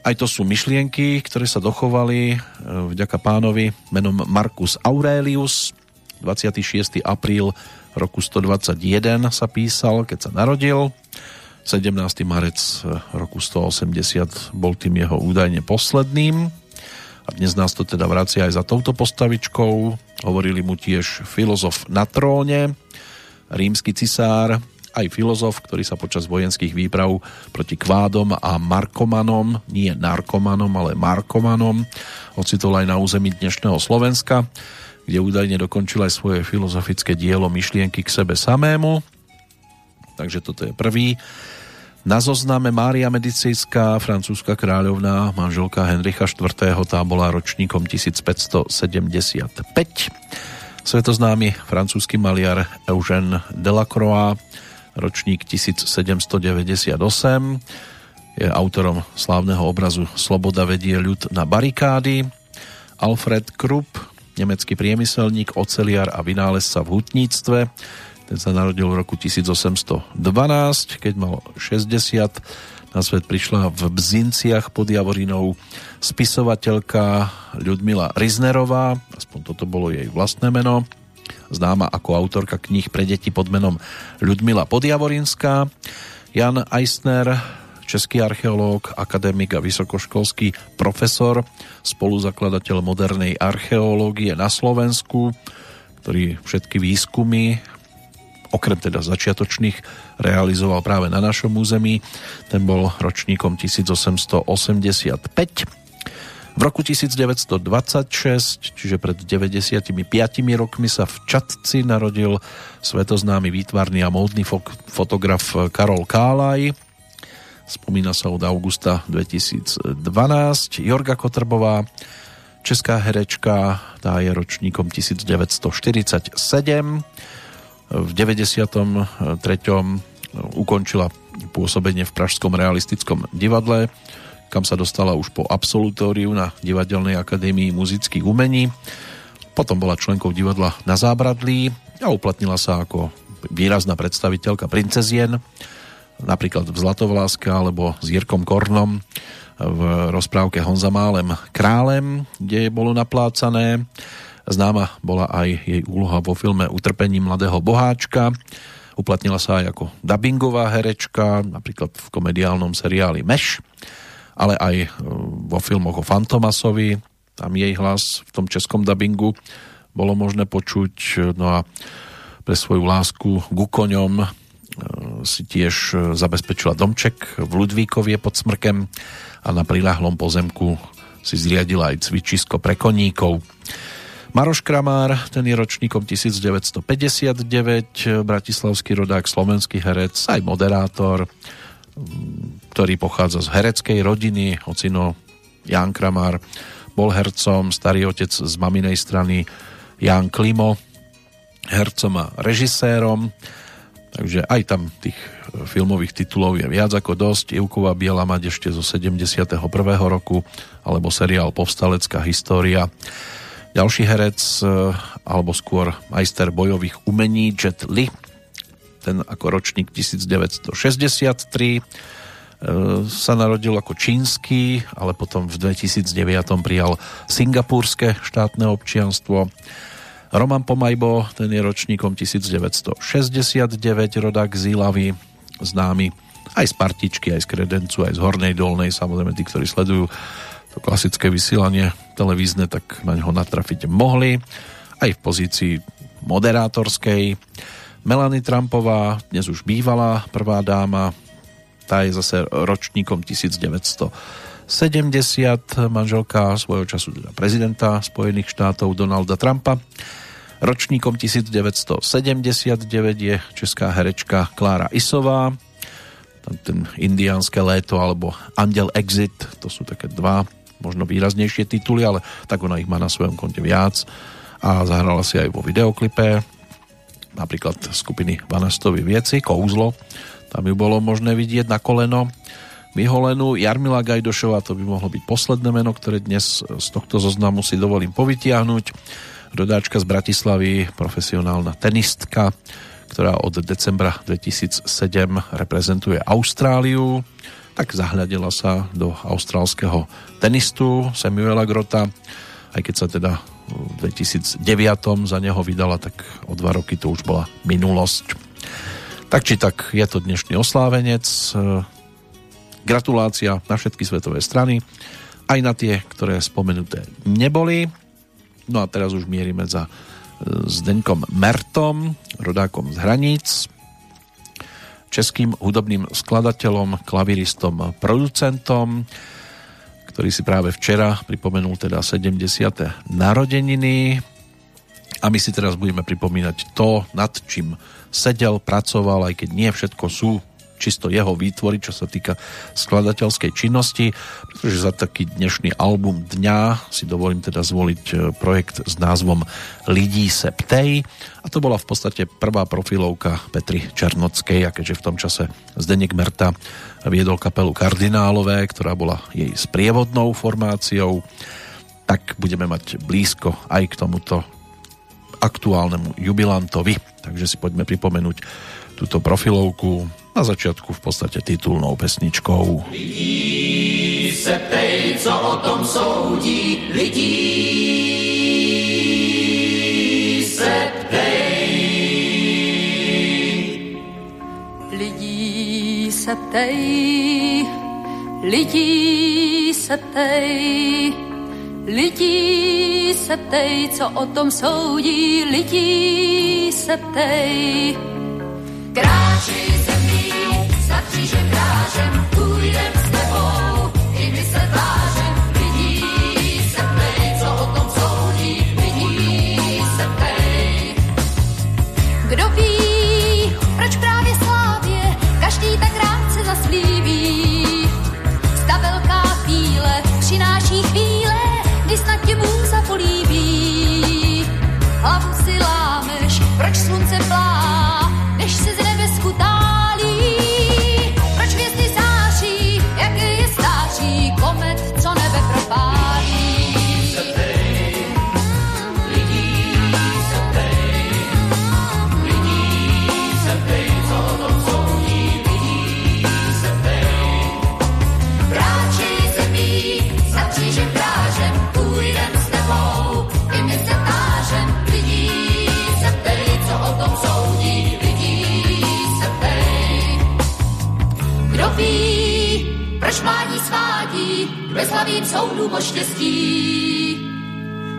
[SPEAKER 1] Aj to sú myšlienky, ktoré sa dochovali e, vďaka pánovi menom Marcus Aurelius. 26. apríl roku 121 sa písal, keď sa narodil. 17. marec roku 180 bol tým jeho údajne posledným. A dnes nás to teda vracia aj za touto postavičkou. Hovorili mu tiež filozof na tróne, rímsky cisár, aj filozof, ktorý sa počas vojenských výprav proti kvádom a markomanom, nie narkomanom, ale markomanom, ocitol aj na území dnešného Slovenska, kde údajne dokončil aj svoje filozofické dielo myšlienky k sebe samému takže toto je prvý. Na zozname Mária Medicijská, francúzska kráľovná, manželka Henricha IV. Tá bola ročníkom 1575. Svetoznámy francúzsky maliar Eugène Delacroix, ročník 1798, je autorom slávneho obrazu Sloboda vedie ľud na barikády. Alfred Krupp, nemecký priemyselník, oceliar a vynálezca v hutníctve, ten sa narodil v roku 1812, keď mal 60. Na svet prišla v Bzinciach pod Javorinou spisovateľka Ľudmila Riznerová, aspoň toto bolo jej vlastné meno, známa ako autorka kníh pre deti pod menom Ľudmila Podjavorinská. Jan Eisner, český archeológ, akademik a vysokoškolský profesor, spoluzakladateľ modernej archeológie na Slovensku, ktorý všetky výskumy okrem teda začiatočných realizoval práve na našom území. Ten bol ročníkom 1885. V roku 1926, čiže pred 95 rokmi sa v Čatci narodil svetoznámy výtvarný a módny fotograf Karol Kálaj. Spomína sa od augusta 2012. Jorga Kotrbová, česká herečka, tá je ročníkom 1947 v 93. ukončila pôsobenie v Pražskom realistickom divadle, kam sa dostala už po absolutóriu na Divadelnej akadémii muzických umení. Potom bola členkou divadla na Zábradlí a uplatnila sa ako výrazná predstaviteľka princezien, napríklad v Zlatovláska alebo s Jirkom Kornom v rozprávke Honza Málem Králem, kde bolo naplácané. Známa bola aj jej úloha vo filme Utrpení mladého boháčka. Uplatnila sa aj ako dubbingová herečka, napríklad v komediálnom seriáli Meš, ale aj e, vo filmoch o Fantomasovi. Tam jej hlas v tom českom dubbingu bolo možné počuť. No a pre svoju lásku ku koňom e, si tiež e, zabezpečila domček v Ludvíkovie pod Smrkem a na prilahlom pozemku si zriadila aj cvičisko pre koníkov. Maroš Kramár, ten je ročníkom 1959, bratislavský rodák, slovenský herec, aj moderátor, ktorý pochádza z hereckej rodiny, ocino Jan Kramár, bol hercom, starý otec z maminej strany Jan Klimo, hercom a režisérom, takže aj tam tých filmových titulov je viac ako dosť. Ivková Biela mať ešte zo 71. roku, alebo seriál Povstalecká história. Ďalší herec, e, alebo skôr majster bojových umení Jet Li, ten ako ročník 1963 e, sa narodil ako čínsky, ale potom v 2009 prijal singapúrske štátne občianstvo. Roman Pomajbo, ten je ročníkom 1969, rodák z Ilavy, známy aj z partičky, aj z kredencu, aj z hornej dolnej, samozrejme tí, ktorí sledujú to klasické vysielanie televízne, tak na ňo natrafiť mohli. Aj v pozícii moderátorskej. Melanie Trumpová, dnes už bývalá prvá dáma, tá je zase ročníkom 1970, manželka svojho času teda prezidenta Spojených štátov Donalda Trumpa. Ročníkom 1979 je česká herečka Klára Isová, ten indiánske léto alebo Andel Exit, to sú také dva možno výraznejšie tituly, ale tak ona ich má na svojom konte viac a zahrala si aj vo videoklipe napríklad skupiny Vanastovi Vieci, Kouzlo, tam ju bolo možné vidieť na koleno vyholenú. Jarmila Gajdošová, to by mohlo byť posledné meno, ktoré dnes z tohto zoznamu si dovolím povytiahnuť. Rodáčka z Bratislavy, profesionálna tenistka, ktorá od decembra 2007 reprezentuje Austráliu tak zahľadila sa do austrálskeho tenistu Samuela Grota, aj keď sa teda v 2009 za neho vydala, tak o dva roky to už bola minulosť. Tak či tak je to dnešný oslávenec. Gratulácia na všetky svetové strany, aj na tie, ktoré spomenuté neboli. No a teraz už mierime za Zdeňkom Mertom, rodákom z Hraníc, českým hudobným skladateľom, klaviristom, producentom, ktorý si práve včera pripomenul teda 70. narodeniny A my si teraz budeme pripomínať to, nad čím sedel, pracoval, aj keď nie všetko sú čisto jeho výtvory, čo sa týka skladateľskej činnosti, pretože za taký dnešný album dňa si dovolím teda zvoliť e, projekt s názvom Lidí se ptej a to bola v podstate prvá profilovka Petry Černockej a keďže v tom čase Zdeněk Merta viedol kapelu Kardinálové, ktorá bola jej sprievodnou formáciou, tak budeme mať blízko aj k tomuto aktuálnemu jubilantovi. Takže si poďme pripomenúť túto profilovku na začiatku v podstate titulnou pesničkou.
[SPEAKER 2] Lidí se ptej, co o tom soudí, lidí se ptej.
[SPEAKER 6] Lidí se ptej, lidí se ptej, Lidí se ptej, co o tom soudí, lidí se ptej.
[SPEAKER 2] Za krážem, půjdem s tebou, i se tvářem, lidí se ptej, co o tom soudí, se ptej.
[SPEAKER 6] Kdo ví, proč právě slávě každý tak rád se? Ta velká chvíle přináší chvíle, kdy snad tě. Hlavu si lámeš, proč slunce
[SPEAKER 2] svádí, k bezhlavým soudům o štěstí.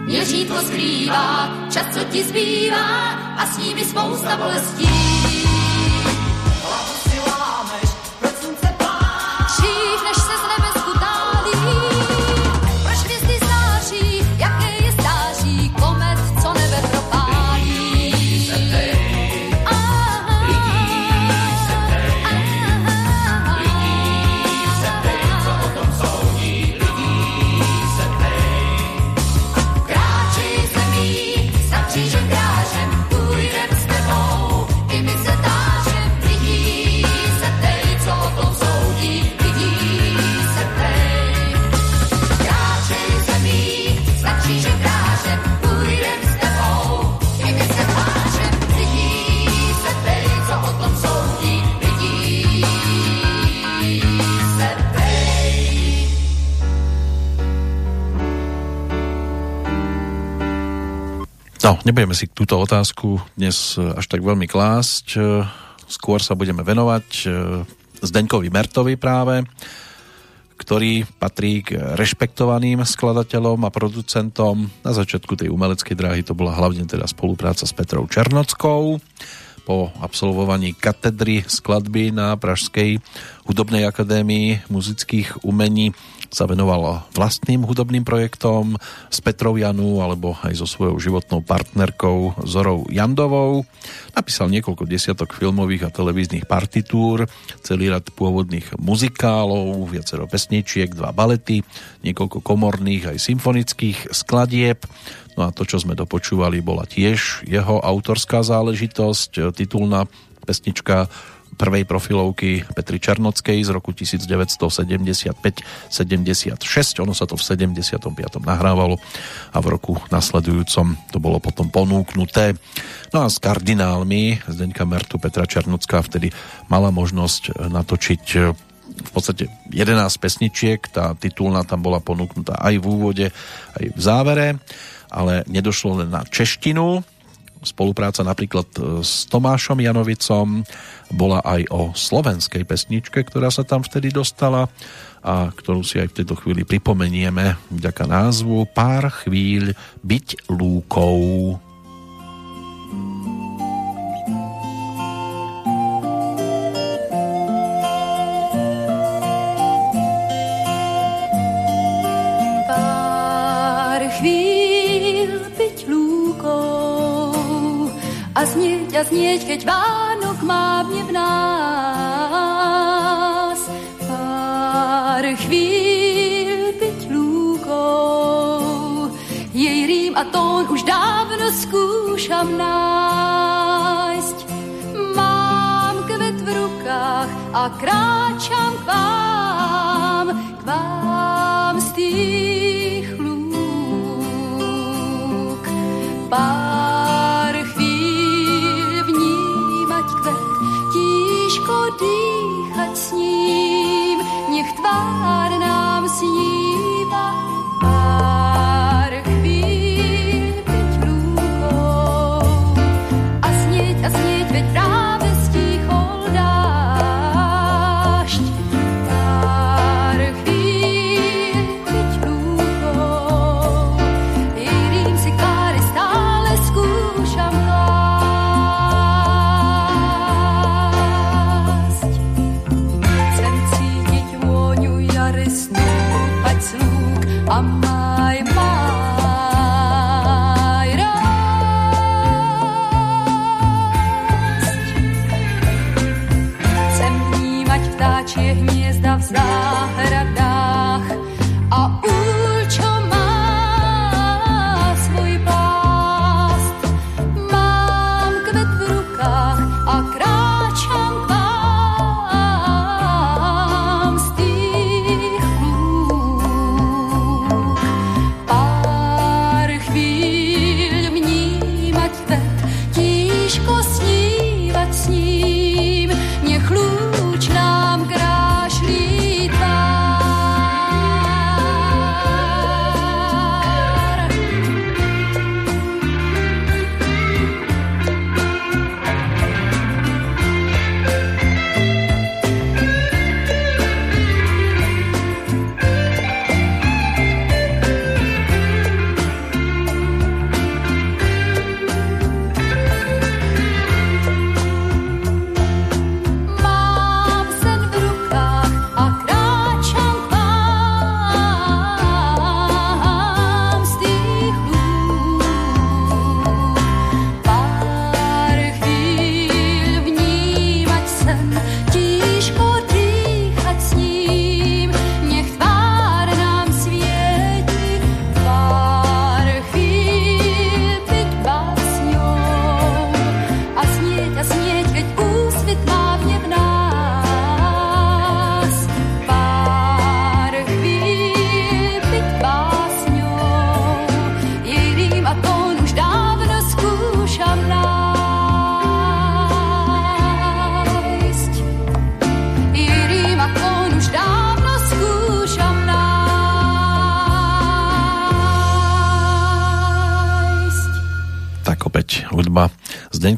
[SPEAKER 2] Měřítko skrývá, čas, co ti zbývá, a s nimi spousta bolestí.
[SPEAKER 1] No, nebudeme si túto otázku dnes e, až tak veľmi klásť. E, Skôr sa budeme venovať e, Zdeňkovi Mertovi práve, ktorý patrí k rešpektovaným skladateľom a producentom. Na začiatku tej umeleckej dráhy to bola hlavne teda spolupráca s Petrou Černockou. Po absolvovaní katedry skladby na Pražskej hudobnej akadémii muzických umení sa venoval vlastným hudobným projektom s Petrou Janu alebo aj so svojou životnou partnerkou Zorou Jandovou. Napísal niekoľko desiatok filmových a televíznych partitúr, celý rad pôvodných muzikálov, viacero pesničiek, dva balety, niekoľko komorných aj symfonických skladieb. No a to, čo sme dopočúvali, bola tiež jeho autorská záležitosť, titulná pesnička prvej profilovky Petry Černockej z roku 1975-76. Ono sa to v 75. nahrávalo a v roku nasledujúcom to bolo potom ponúknuté. No a s kardinálmi Zdeňka Mertu Petra Černocká vtedy mala možnosť natočiť v podstate 11 pesničiek, tá titulná tam bola ponúknutá aj v úvode, aj v závere, ale nedošlo len na češtinu, spolupráca napríklad s Tomášom Janovicom bola aj o slovenskej pesničke, ktorá sa tam vtedy dostala a ktorú si aj v tejto chvíli pripomenieme vďaka názvu. Pár chvíľ byť lúkou
[SPEAKER 6] a znieť, keď Vánok mávne v nás. Pár chvíľ byť lúkou, jej rým a tón už dávno skúšam nájsť. Mám kvet v rukách a kráčam k vám, k vám z tých lúk. Pár tížko dýchať s ním, nech tvár nám sníva.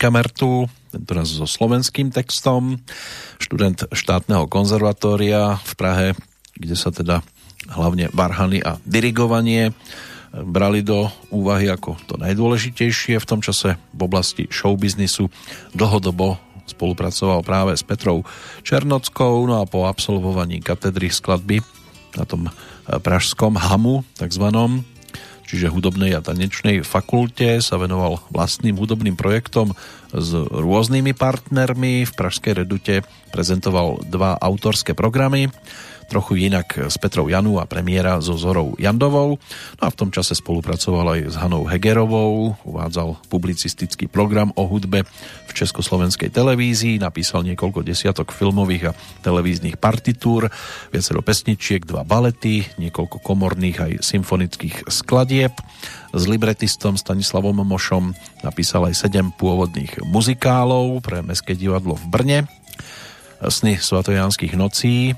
[SPEAKER 1] Zdenka Mertu, so slovenským textom, študent štátneho konzervatória v Prahe, kde sa teda hlavne varhany a dirigovanie brali do úvahy ako to najdôležitejšie v tom čase v oblasti showbiznisu. Dlhodobo spolupracoval práve s Petrou Černockou, no a po absolvovaní katedry skladby na tom eh, pražskom HAMu, takzvanom, čiže hudobnej a tanečnej fakulte sa venoval vlastným hudobným projektom s rôznymi partnermi. V Pražskej redute prezentoval dva autorské programy, trochu inak s Petrou Janu a premiéra so Zorou Jandovou. No a v tom čase spolupracoval aj s Hanou Hegerovou, uvádzal publicistický program o hudbe v Československej televízii, napísal niekoľko desiatok filmových a televíznych partitúr, viacero pesničiek, dva balety, niekoľko komorných aj symfonických skladieb. S libretistom Stanislavom Mošom napísal aj sedem pôvodných muzikálov pre Mestské divadlo v Brne. Sny svatojanských nocí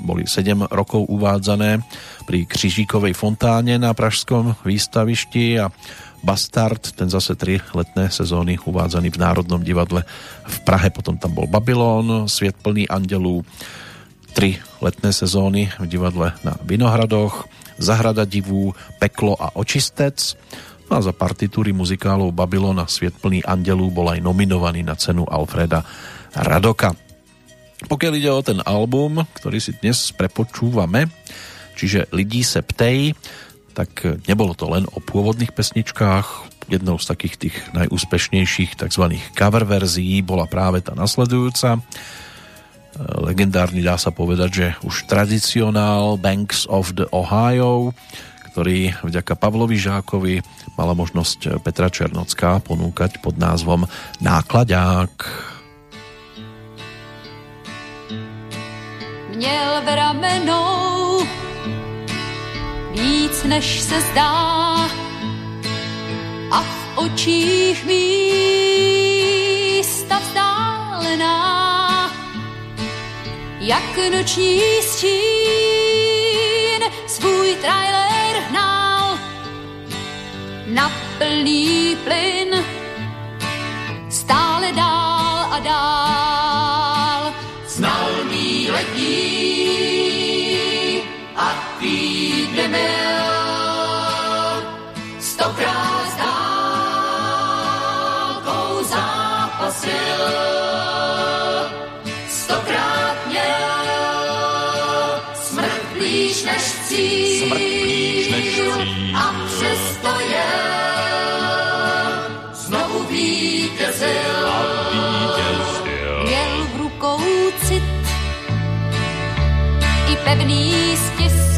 [SPEAKER 1] boli 7 rokov uvádzané pri Křižíkovej fontáne na Pražskom výstavišti a Bastard, ten zase 3 letné sezóny uvádzaný v Národnom divadle v Prahe, potom tam bol Babylon, Sviet plný andelů, 3 letné sezóny v divadle na Vinohradoch, Zahrada divů, Peklo a Očistec. No a za partitúry muzikálov Babylon a Sviet plný andelů bol aj nominovaný na cenu Alfreda Radoka. Pokiaľ ide o ten album, ktorý si dnes prepočúvame, čiže Lidí se ptej, tak nebolo to len o pôvodných pesničkách, Jednou z takých tých najúspešnejších tzv. cover verzií bola práve tá nasledujúca. E, legendárny dá sa povedať, že už tradicionál Banks of the Ohio, ktorý vďaka Pavlovi Žákovi mala možnosť Petra Černocká ponúkať pod názvom Nákladák.
[SPEAKER 6] Měl v ramenou víc, než se zdá a v očích místa vzdálená, jak noční stín svůj trailer hnal na plný plyn stále dál a dál. Pevný stisk.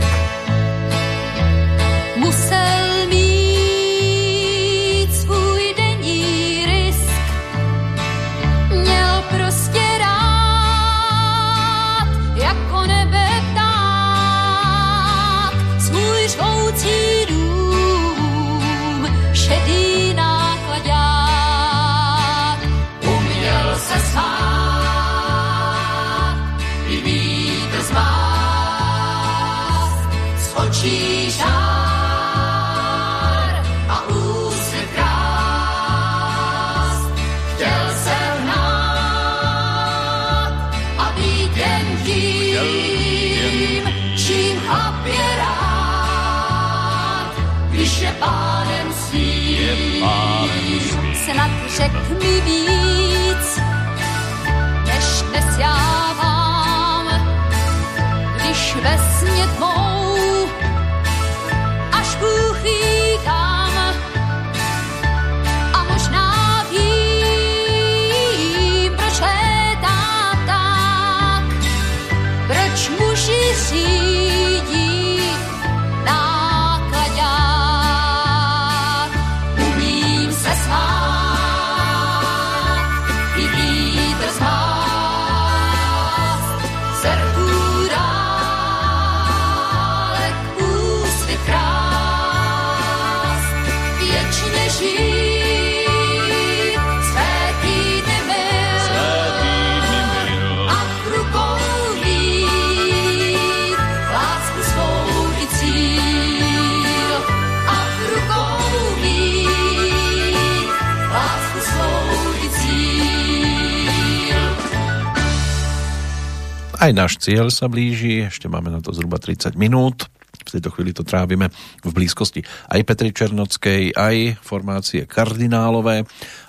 [SPEAKER 1] Aj náš cieľ sa blíži, ešte máme na to zhruba 30 minút. V tejto chvíli to trávime v blízkosti aj Petri Černockej, aj formácie kardinálové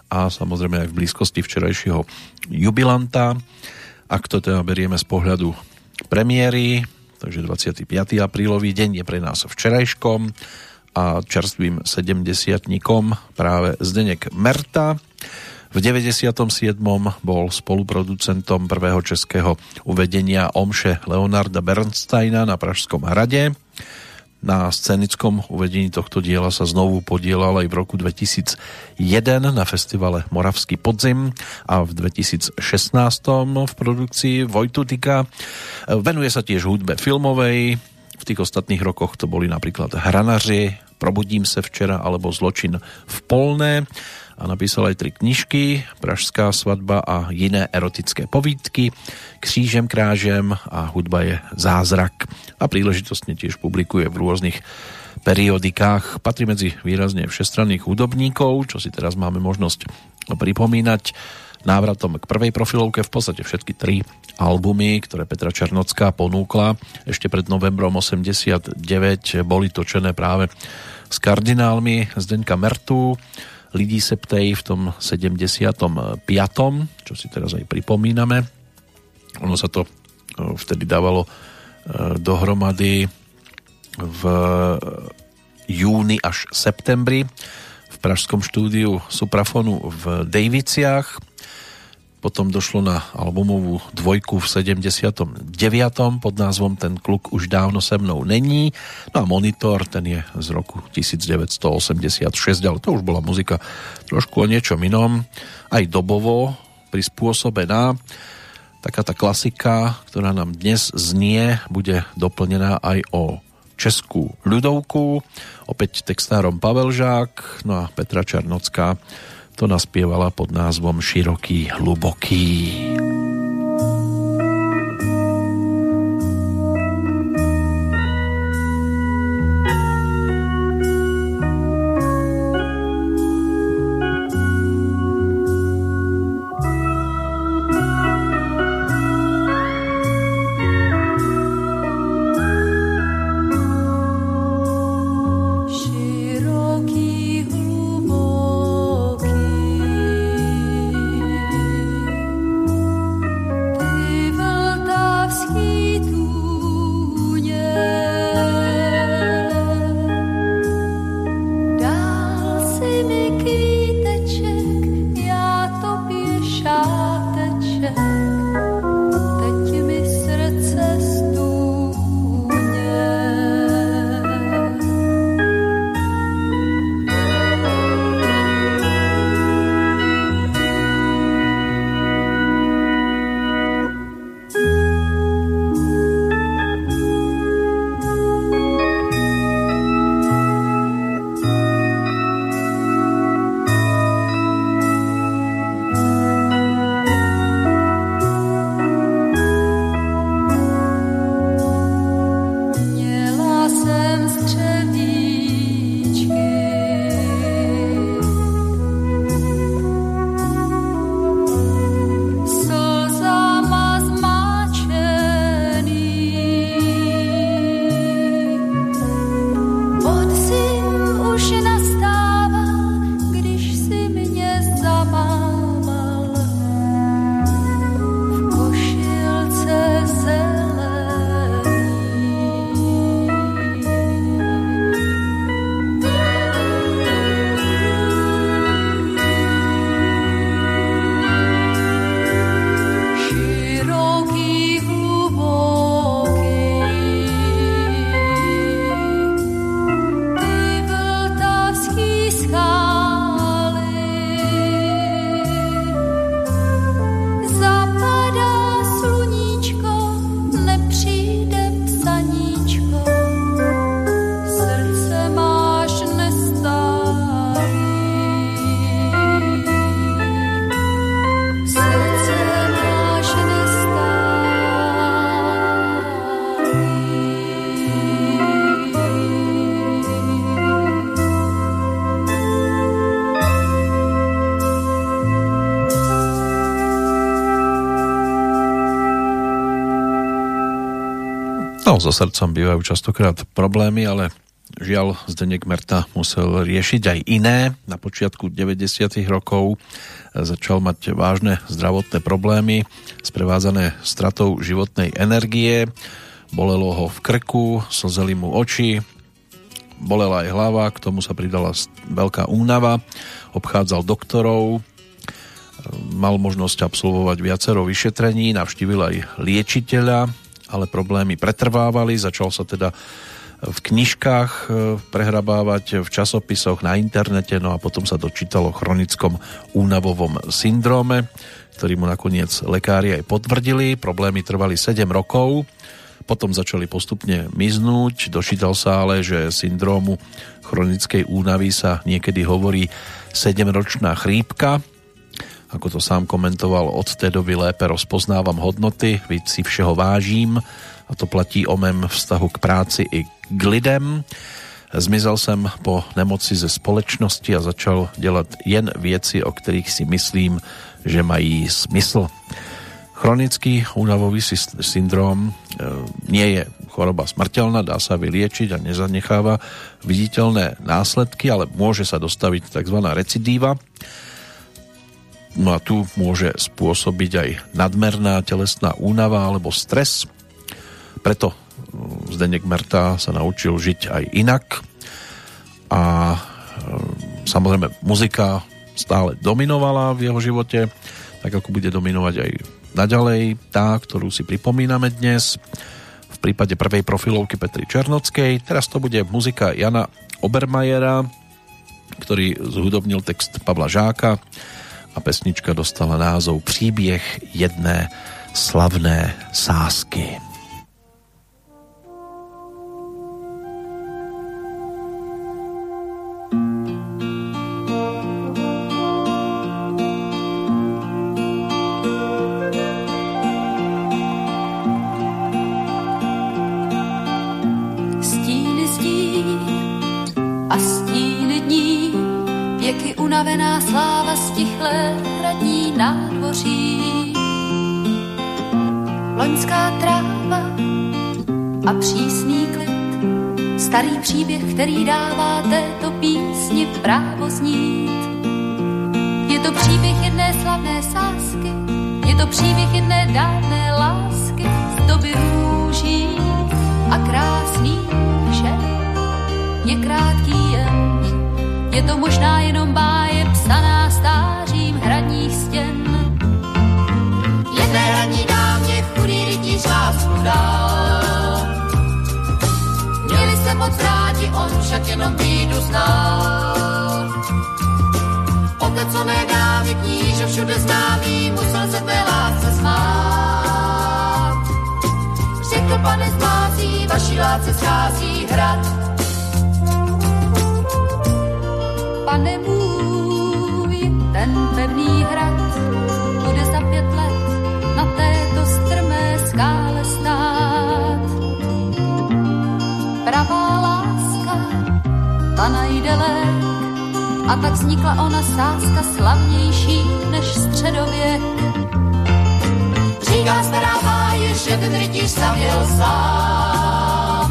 [SPEAKER 1] a samozrejme aj v blízkosti včerajšieho jubilanta. Ak to teda berieme z pohľadu premiéry, takže 25. aprílový deň je pre nás včerajškom a čerstvým 70 práve Zdenek Merta. V 97. bol spoluproducentom prvého českého uvedenia Omše Leonarda Bernsteina na Pražskom hrade. Na scenickom uvedení tohto diela sa znovu podielal aj v roku 2001 na festivale Moravský podzim a v 2016 v produkcii Vojtutika. Venuje sa tiež hudbe filmovej, v tých ostatných rokoch to boli napríklad Hranaři, Probudím se včera alebo Zločin v Polné a napísal aj tri knižky Pražská svadba a jiné erotické povídky Křížem krážem a hudba je zázrak. A príležitostne tiež publikuje v rôznych periodikách. Patrí medzi výrazne všestranných hudobníkov, čo si teraz máme možnosť pripomínať. Návratom k prvej profilovke v podstate všetky tri albumy, ktoré Petra Černocká ponúkla ešte pred novembrom 89 boli točené práve s kardinálmi Zdeňka Mertu, Lidí Septej v tom 75. čo si teraz aj pripomíname. Ono sa to e, vtedy dávalo e, dohromady v júni až septembri v pražskom štúdiu Suprafonu v Daviciach. Potom došlo na albumovú dvojku v 79. pod názvom Ten kluk už dávno se mnou není. No a Monitor, ten je z roku 1986, ale to už bola muzika trošku o niečom inom, aj dobovo prispôsobená. Taká tá klasika, ktorá nám dnes znie, bude doplnená aj o českú ľudovku, opäť textárom Pavel Žák, no a Petra Černocká to naspievala pod názvom Široký, hluboký. No, so srdcom bývajú častokrát problémy, ale žiaľ Zdenek Merta musel riešiť aj iné. Na počiatku 90. rokov začal mať vážne zdravotné problémy, sprevádzané stratou životnej energie. Bolelo ho v krku, slzeli mu oči, bolela aj hlava, k tomu sa pridala veľká únava, obchádzal doktorov, mal možnosť absolvovať viacero vyšetrení, navštívil aj liečiteľa, ale problémy pretrvávali, začal sa teda v knižkách e, prehrabávať, v časopisoch, na internete, no a potom sa dočítal o chronickom únavovom syndróme, ktorý mu nakoniec lekári aj potvrdili. Problémy trvali 7 rokov, potom začali postupne miznúť, dočítal sa ale, že syndrómu chronickej únavy sa niekedy hovorí 7-ročná chrípka, ako to sám komentoval, od tej doby lépe rozpoznávam hodnoty, víc si všeho vážím a to platí o mém vztahu k práci i k lidem. Zmizel jsem po nemoci ze společnosti a začal dělat jen věci, o kterých si myslím, že mají smysl. Chronický únavový syndrom e, nie je choroba smrteľná, dá sa vyliečiť a nezanecháva viditeľné následky, ale môže sa dostaviť tzv. recidíva. No a tu môže spôsobiť aj nadmerná telesná únava alebo stres. Preto Zdenek Merta sa naučil žiť aj inak a e, samozrejme muzika stále dominovala v jeho živote, tak ako bude dominovať aj naďalej tá, ktorú si pripomíname dnes v prípade prvej profilovky Petry Černockej. Teraz to bude muzika Jana Obermajera, ktorý zhudobnil text Pavla Žáka a pesnička dostala názov Příběh jedné slavné sásky.
[SPEAKER 6] A přísný klid, starý příběh, který dává této písni právo znít. Je to příběh jedné slavné sásky, je to příběh jedné dávné lásky z doby růží a krásný žen. Je krátký jen, je to možná jenom báje psaná stářím hradních stěn. Jedné hradní dámě chudý rytíř lásku dal. Se moc rádi, on však jenom bídu znal. Oteconé dávy kníže všude známý, musel se té lásce smát. Řekl pane zmází, vaší lásce schází hrad. Pane můj, ten pevný hrad bude za pět let na této strmé skále ta najde lék, a tak vznikla ona sázka slavnější než středověk. Říká stará báje, že ten rytíř stavěl sám.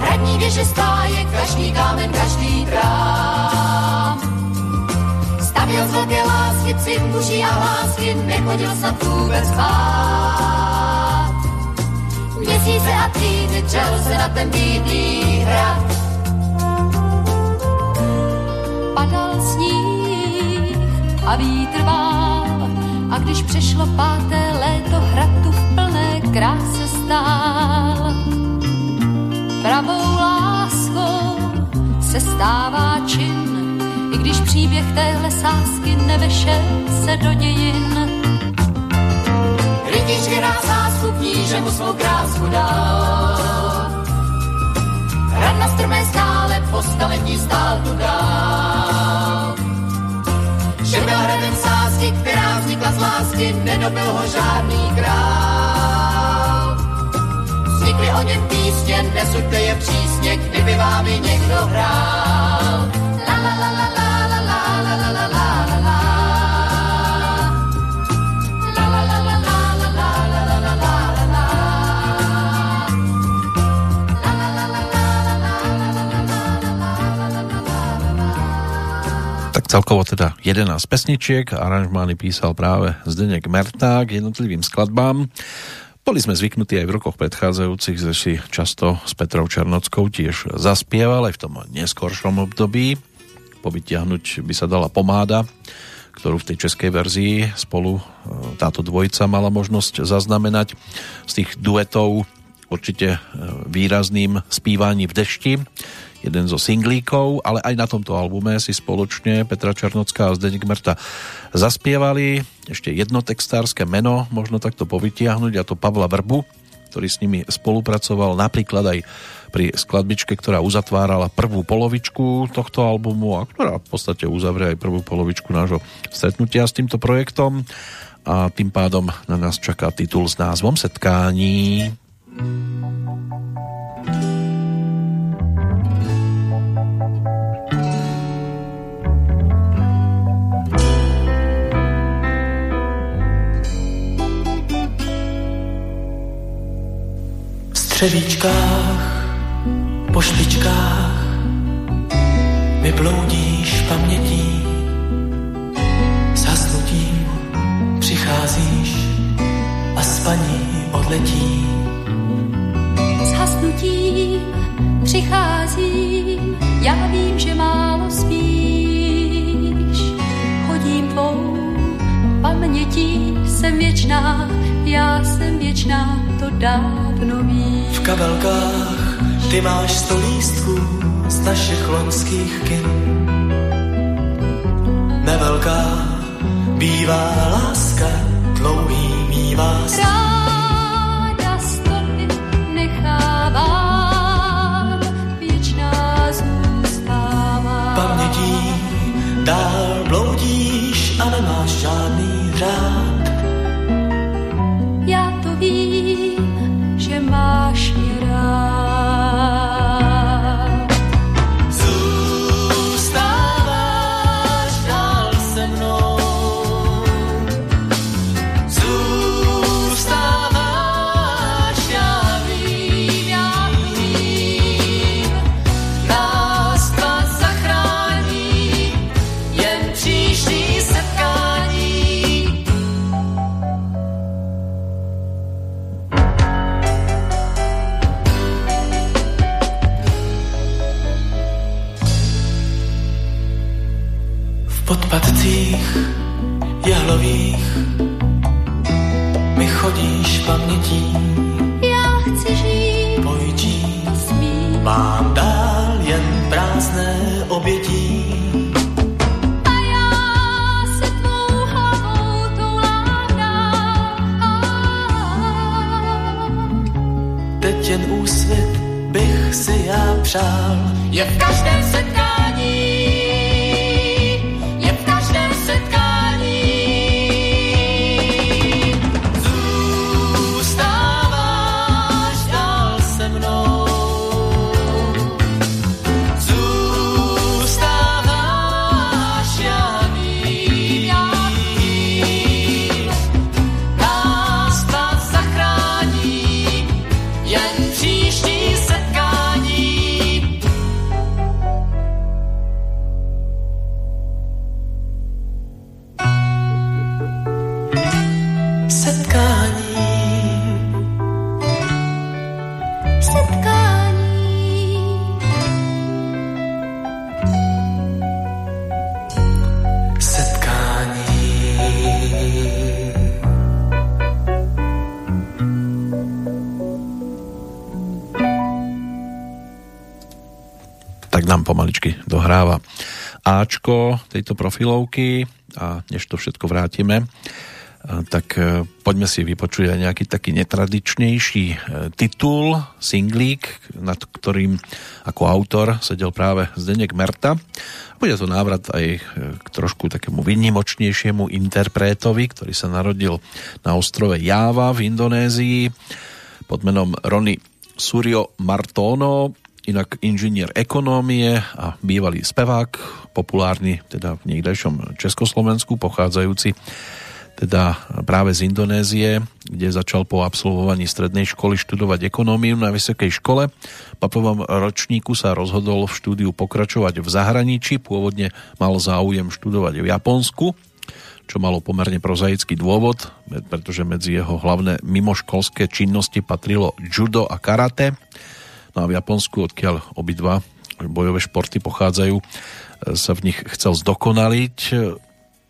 [SPEAKER 6] Hradní věže stáje, každý kámen, každý trám. Stavěl z velké lásky, cit muží a hlásky, nechodil snad vůbec spát. Měsíce a týdny čel se na ten bídný hrad. A vítr a když přešlo páté léto, hrad tu v plné kráse stál. Pravou láskou se stává čin, i když příběh téhle sásky nevešel se do dějin. Rytíř, která sásku kníže mu svou krásku dal. Hrad na strmé skále po staletí stál tu dál. Že byl hradem sásky, která vznikla z lásky, nedobil ho žádný král. Vznikly o něm písně, nesuďte je přísně, kdyby vám i někdo hrál.
[SPEAKER 1] Celkovo teda 11 pesničiek, aranžmány písal práve Zdeněk Merták jednotlivým skladbám. Boli sme zvyknutí aj v rokoch predchádzajúcich, že si často s Petrou Černockou tiež zaspieval aj v tom neskoršom období. Povytiahnuť by sa dala pomáda, ktorú v tej českej verzii spolu e, táto dvojica mala možnosť zaznamenať. Z tých duetov určite e, výrazným spívaní v dešti, jeden zo singlíkov, ale aj na tomto albume si spoločne Petra Černocká a Zdeněk Merta zaspievali. Ešte jedno textárske meno možno takto povytiahnuť a to Pavla Vrbu, ktorý s nimi spolupracoval napríklad aj pri skladbičke, ktorá uzatvárala prvú polovičku tohto albumu a ktorá v podstate uzavrie aj prvú polovičku nášho stretnutia s týmto projektom a tým pádom na nás čaká titul s názvom Setkání.
[SPEAKER 7] V střevíčkách, po špičkách mi bloudíš pamětí. S hasnutím přicházíš a spaní odletí.
[SPEAKER 6] S hasnutím přicházím, já vím, že málo spím. Pamětí jsem věčná, já jsem věčná, to dávno ví.
[SPEAKER 7] V kabelkách ty máš sto lístků z našich lonských kin. Nevelká bývá láska, dlouhý mívá stín.
[SPEAKER 1] Ačko tejto profilovky a než to všetko vrátime, a tak e, poďme si vypočuť aj nejaký taký netradičnejší e, titul, singlík, nad ktorým ako autor sedel práve Zdenek Merta. Bude to návrat aj e, k trošku takému výnimočnejšiemu interpretovi, ktorý sa narodil na ostrove Java v Indonézii pod menom Rony Suryo Martono, inak inžinier ekonómie a bývalý spevák, populárny teda v niekdejšom Československu, pochádzajúci teda práve z Indonézie, kde začal po absolvovaní strednej školy študovať ekonómiu na vysokej škole. Po prvom ročníku sa rozhodol v štúdiu pokračovať v zahraničí, pôvodne mal záujem študovať v Japonsku, čo malo pomerne prozaický dôvod, pretože medzi jeho hlavné mimoškolské činnosti patrilo judo a karate. No a v Japonsku, odkiaľ obidva bojové športy pochádzajú, sa v nich chcel zdokonaliť.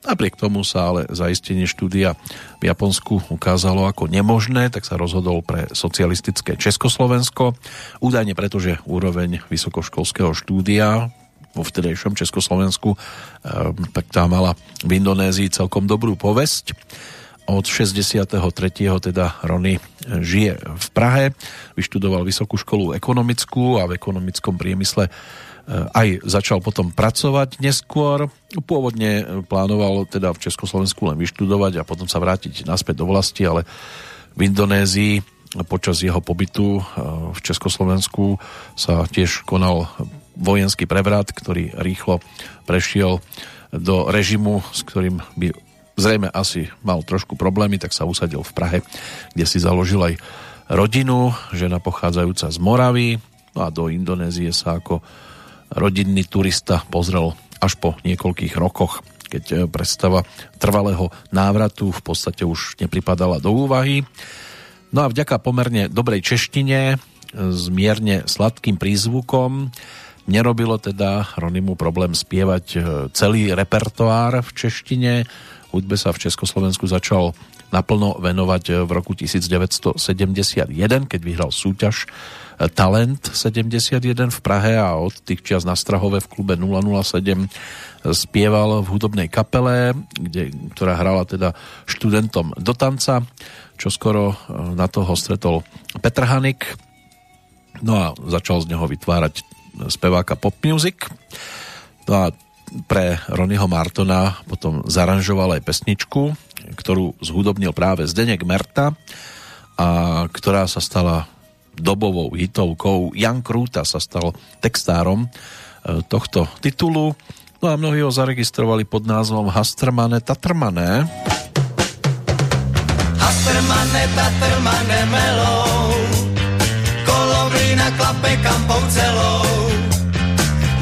[SPEAKER 1] Napriek tomu sa ale zaistenie štúdia v Japonsku ukázalo ako nemožné, tak sa rozhodol pre socialistické Československo. Údajne preto, že úroveň vysokoškolského štúdia vo vtedejšom Československu, tak tá mala v Indonézii celkom dobrú povesť. Od 63. teda Rony žije v Prahe, vyštudoval vysokú školu ekonomickú a v ekonomickom priemysle aj začal potom pracovať neskôr. Pôvodne plánoval teda v Československu len vyštudovať a potom sa vrátiť naspäť do vlasti, ale v Indonézii počas jeho pobytu v Československu sa tiež konal vojenský prevrat, ktorý rýchlo prešiel do režimu, s ktorým by zrejme asi mal trošku problémy, tak sa usadil v Prahe, kde si založil aj rodinu, žena pochádzajúca z Moravy, no a do Indonézie sa ako rodinný turista pozrel až po niekoľkých rokoch, keď predstava trvalého návratu v podstate už nepripadala do úvahy. No a vďaka pomerne dobrej češtine s mierne sladkým prízvukom Nerobilo teda Ronimu problém spievať e, celý repertoár v češtine. Hudbe sa v Československu začal naplno venovať e, v roku 1971, keď vyhral súťaž e, Talent 71 v Prahe a od tých čias na Strahove v klube 007 spieval v hudobnej kapele, kde, ktorá hrala teda študentom do tanca, čo skoro na toho stretol Petr Hanik, no a začal z neho vytvárať speváka pop music. No a pre Ronnieho Martona potom zaranžoval aj pesničku, ktorú zhudobnil práve Zdenek Merta a ktorá sa stala dobovou hitovkou. Jan Krúta sa stal textárom e, tohto titulu. No a mnohí ho zaregistrovali pod názvom Hastrmane Tatrmane.
[SPEAKER 7] Hastrmane, tatrmane, melou, kolovina klape kampou celou.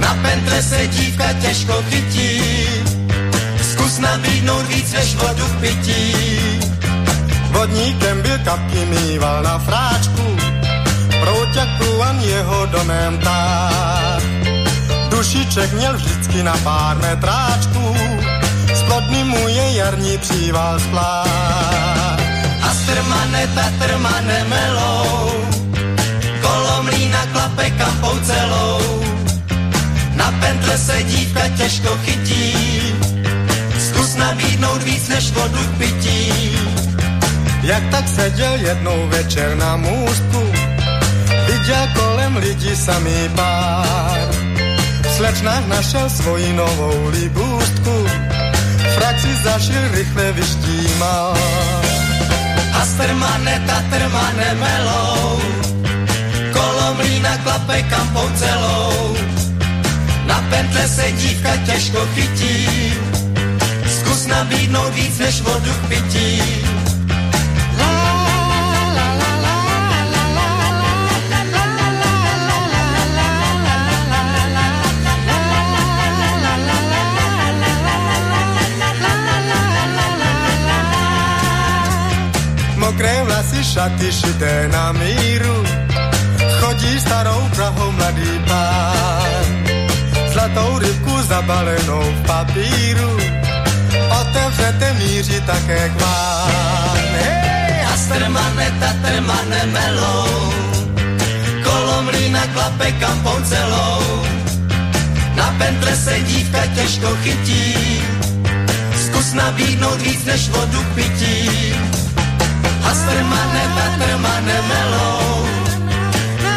[SPEAKER 7] Na pentre se dívka těžko chytí, zkus nabídnout víc než vodu k pití.
[SPEAKER 8] Vodníkem byl kapky mýval na fráčku, prouťak průvan jeho domem tak. Dušiček měl vždycky na pár metráčků, splodný mu je jarní příval splát.
[SPEAKER 7] Hastrmane, tatrmane, melou, kolomlína klape kampou celou. Na pentle se dívka těžko chytí, zkus nabídnout víc než vodu k pití.
[SPEAKER 8] Jak tak seděl jednou večer na můstku, viděl kolem lidí samý pár. V slečnách našel svoji novou libůstku, frak si zašil rychle vyštímal.
[SPEAKER 7] Hastrmane, tatrmane, melou, kolomlína klape kampou celou. Na pentle se dívka těžko chytí, zkus nabídnout víc než vodu k pití.
[SPEAKER 8] Mokré vlasy, šaty šité na míru, chodí starou Prahou mladý pán. Zlatou rybku zabalenou v papíru, otevřete míří také k vám. Hej,
[SPEAKER 7] Hastrmane, tatrmane, melou, kolomlína klape kampou celou. Na pentle se dívka těžko chytí, zkus nabídnout víc než vodu k pití. Hastrmane, tatrmane, melou,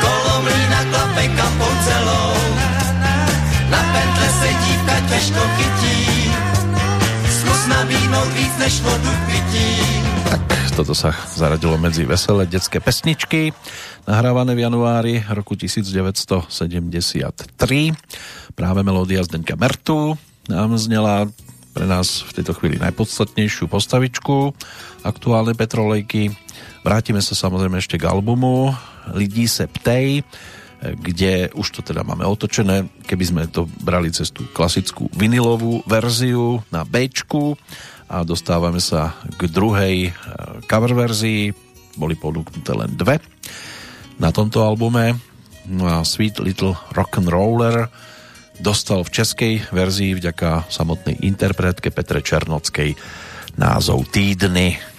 [SPEAKER 7] kolomlína klape kampou celou. Na pentle se dívka těžko chytí, zkus nabídnout víc než vodu pití.
[SPEAKER 1] Toto sa zaradilo medzi veselé detské pesničky, nahrávané v januári roku 1973. Práve melódia Zdenka Mertu nám znela pre nás v tejto chvíli najpodstatnejšiu postavičku aktuálnej Petrolejky. Vrátime sa samozrejme ešte k albumu Lidí se ptej, kde už to teda máme otočené, keby sme to brali cez tú klasickú vinilovú verziu na B a dostávame sa k druhej eh, cover verzii, boli ponúknuté len dve na tomto albume. No a Sweet Little Rock'n'Roller dostal v českej verzii vďaka samotnej interpretke Petre Černockej názov Týdny.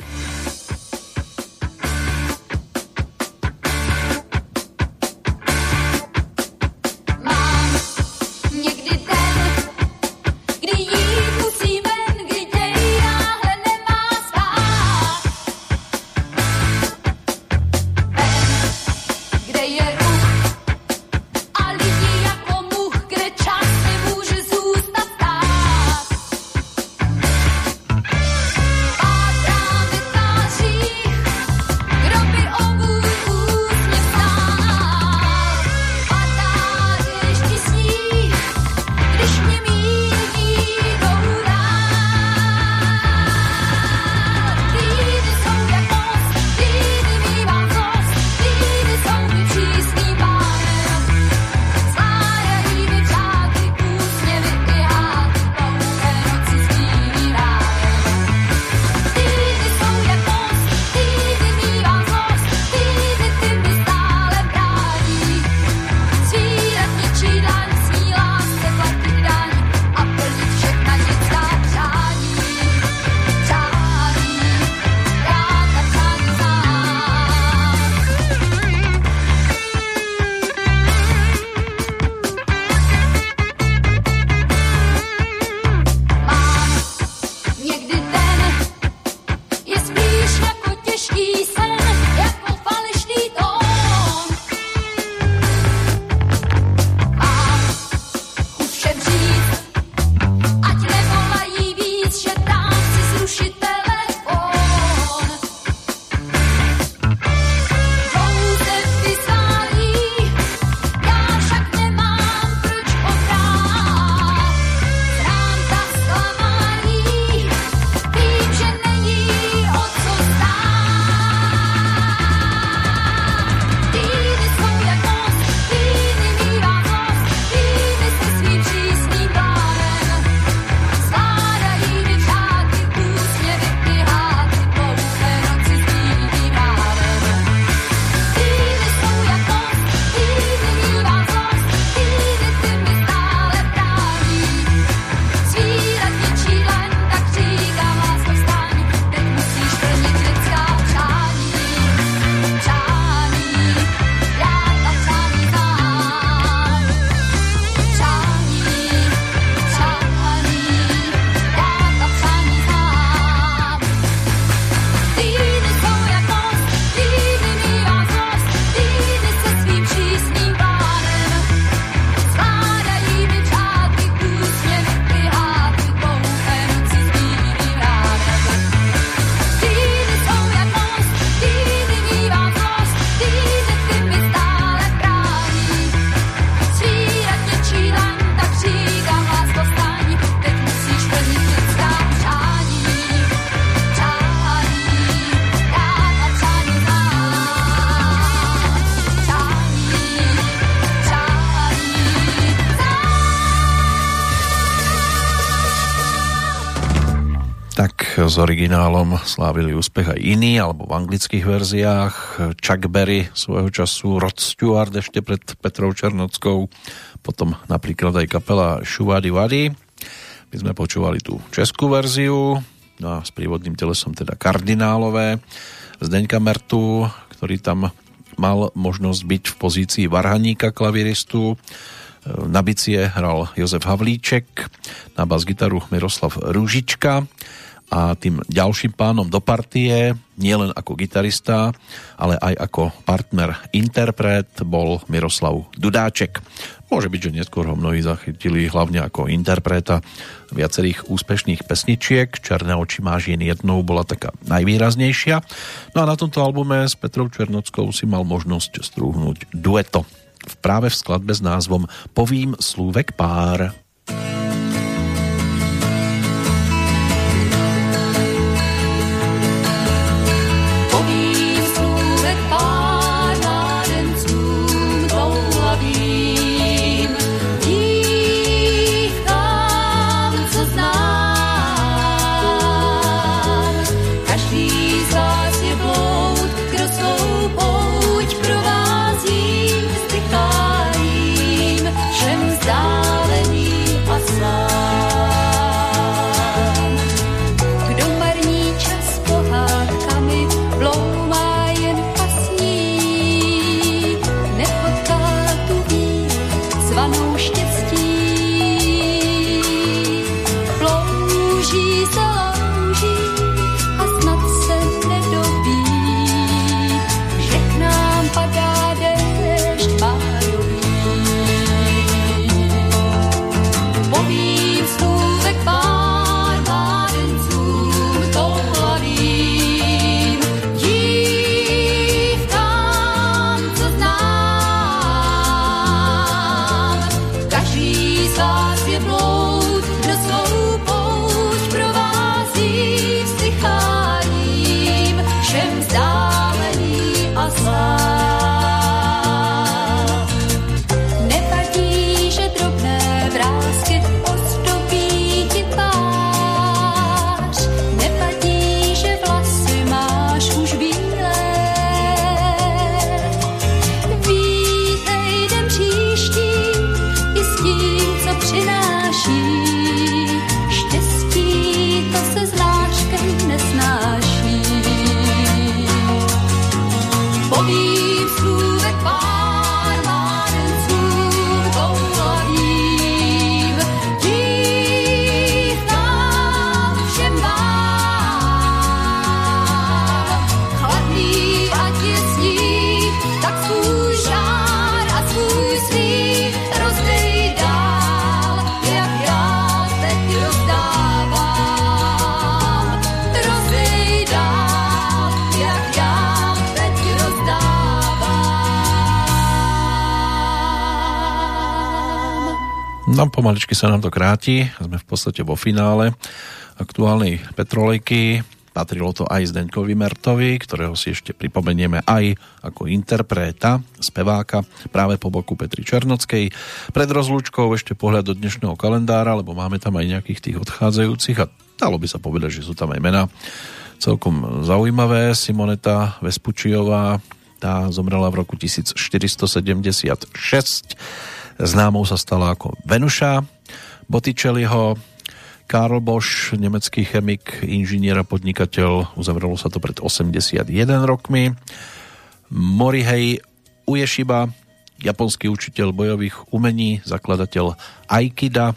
[SPEAKER 1] S originálom slávili úspech aj iní, alebo v anglických verziách. Chuck Berry svojho času, Rod Stewart ešte pred Petrou Černockou, potom napríklad aj kapela Šuvady Vady. My sme počúvali tú českú verziu, no a s prívodným telesom teda kardinálové. Zdeňka Mertu, ktorý tam mal možnosť byť v pozícii varhaníka klaviristu, na bicie hral Jozef Havlíček, na bas-gitaru Miroslav Rúžička a tým ďalším pánom do partie, nielen ako gitarista, ale aj ako partner interpret bol Miroslav Dudáček. Môže byť, že neskôr ho mnohí zachytili hlavne ako interpreta viacerých úspešných pesničiek. Černé oči máš jen jednou bola taká najvýraznejšia. No a na tomto albume s Petrou Černockou si mal možnosť strúhnuť dueto práve v skladbe s názvom Povím slúvek pár.
[SPEAKER 6] Povím
[SPEAKER 1] No pomaličky sa nám to kráti, sme v podstate vo finále aktuálnej Petrolejky. Patrilo to aj Zdeňkovi Mertovi, ktorého si ešte pripomenieme aj ako interpreta, speváka, práve po boku Petri Černockej. Pred rozlúčkou ešte pohľad do dnešného kalendára, lebo máme tam aj nejakých tých odchádzajúcich a dalo by sa povedať, že sú tam aj mená celkom zaujímavé. Simoneta Vespučiová, tá zomrela v roku 1476. Známou sa stala ako Venuša Botticelliho, Karl Bosch, nemecký chemik, inžinier a podnikateľ, uzavrelo sa to pred 81 rokmi. Morihei Ueshiba, japonský učiteľ bojových umení, zakladateľ Aikida,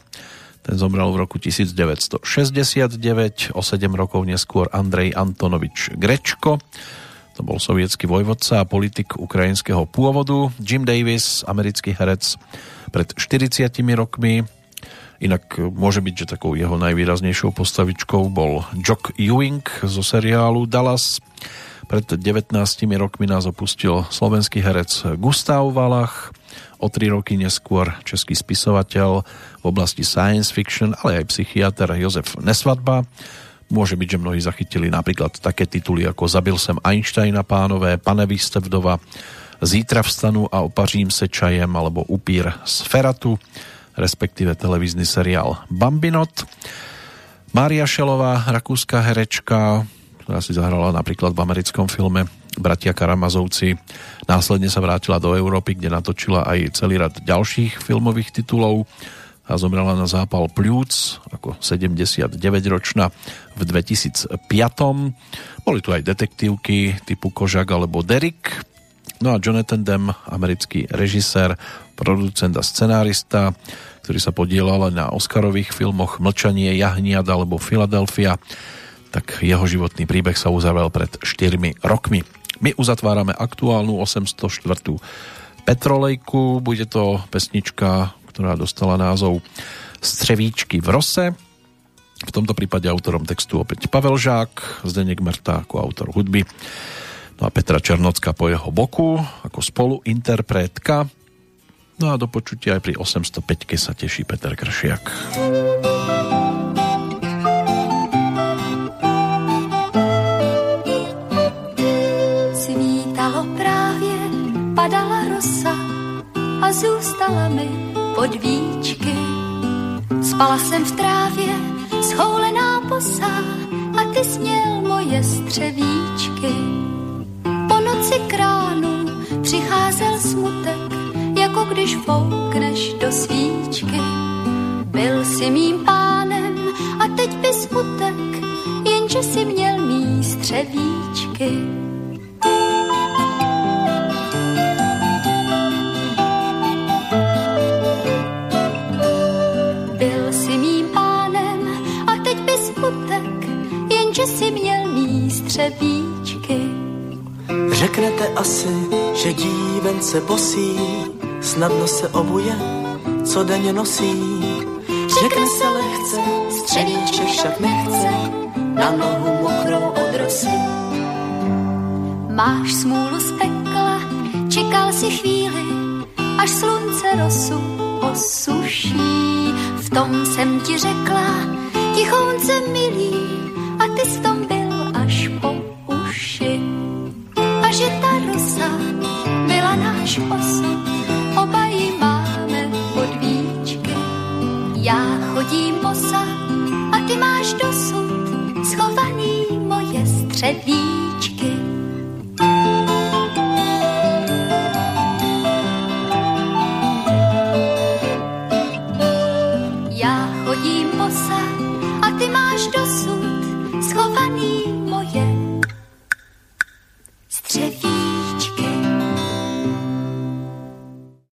[SPEAKER 1] ten zomrel v roku 1969, o 7 rokov neskôr Andrej Antonovič Grečko, to bol sovietský vojvodca a politik ukrajinského pôvodu. Jim Davis, americký herec, pred 40 rokmi. Inak môže byť, že takou jeho najvýraznejšou postavičkou bol Jock Ewing zo seriálu Dallas. Pred 19 rokmi nás opustil slovenský herec Gustav Valach. O tri roky neskôr český spisovateľ v oblasti science fiction, ale aj psychiatr Jozef Nesvadba. Môže byť, že mnohí zachytili napríklad také tituly ako Zabil sem Einsteina pánové, Pane ste vdova, Zítra vstanu a opařím se čajem alebo Upír z Feratu, respektíve televízny seriál Bambinot. Mária Šelová, rakúska herečka, ktorá si zahrala napríklad v americkom filme Bratia Karamazovci. Následne sa vrátila do Európy, kde natočila aj celý rad ďalších filmových titulov a zomrela na zápal pľúc ako 79-ročná v 2005. Boli tu aj detektívky typu Kožak alebo Derek. No a Jonathan Demme, americký režisér, producent a scenárista, ktorý sa podielal na Oscarových filmoch Mlčanie, Jahniad alebo Philadelphia, tak jeho životný príbeh sa uzavrel pred 4 rokmi. My uzatvárame aktuálnu 804. Petrolejku, bude to pesnička, ktorá dostala názov Střevíčky v rose. V tomto prípade autorom textu opäť Pavel Žák, Zdeněk Merta ako autor hudby. No a Petra Černocka po jeho boku ako spoluinterpretka. No a do počutia aj pri 805 sa teší Peter Kršiak.
[SPEAKER 6] Svítalo právě, padala rosa a zůstala mi pod víčky. Spala jsem v trávě, schoulená posá a ty směl moje střevíčky. Po noci kránu přicházel smutek, jako když foukneš do svíčky. Byl si mým pánem a teď by smutek, jenže si měl mý střevíčky. Mý střevíčky.
[SPEAKER 9] Řeknete asi, že dívence bosí snadno se obuje, co denně nosí. Řekne se lehce, střevíček však nechce, na nohu mokrou od rosy.
[SPEAKER 6] Máš smůlu z pekla, čekal si chvíli, až slunce rosu osuší. V tom jsem ti řekla, tichounce milý, a ty v tom až po uši. A že ta rosa byla náš osud, oba ji máme pod víčky. Já chodím bosa a ty máš dosud schovaný moje střevíčky.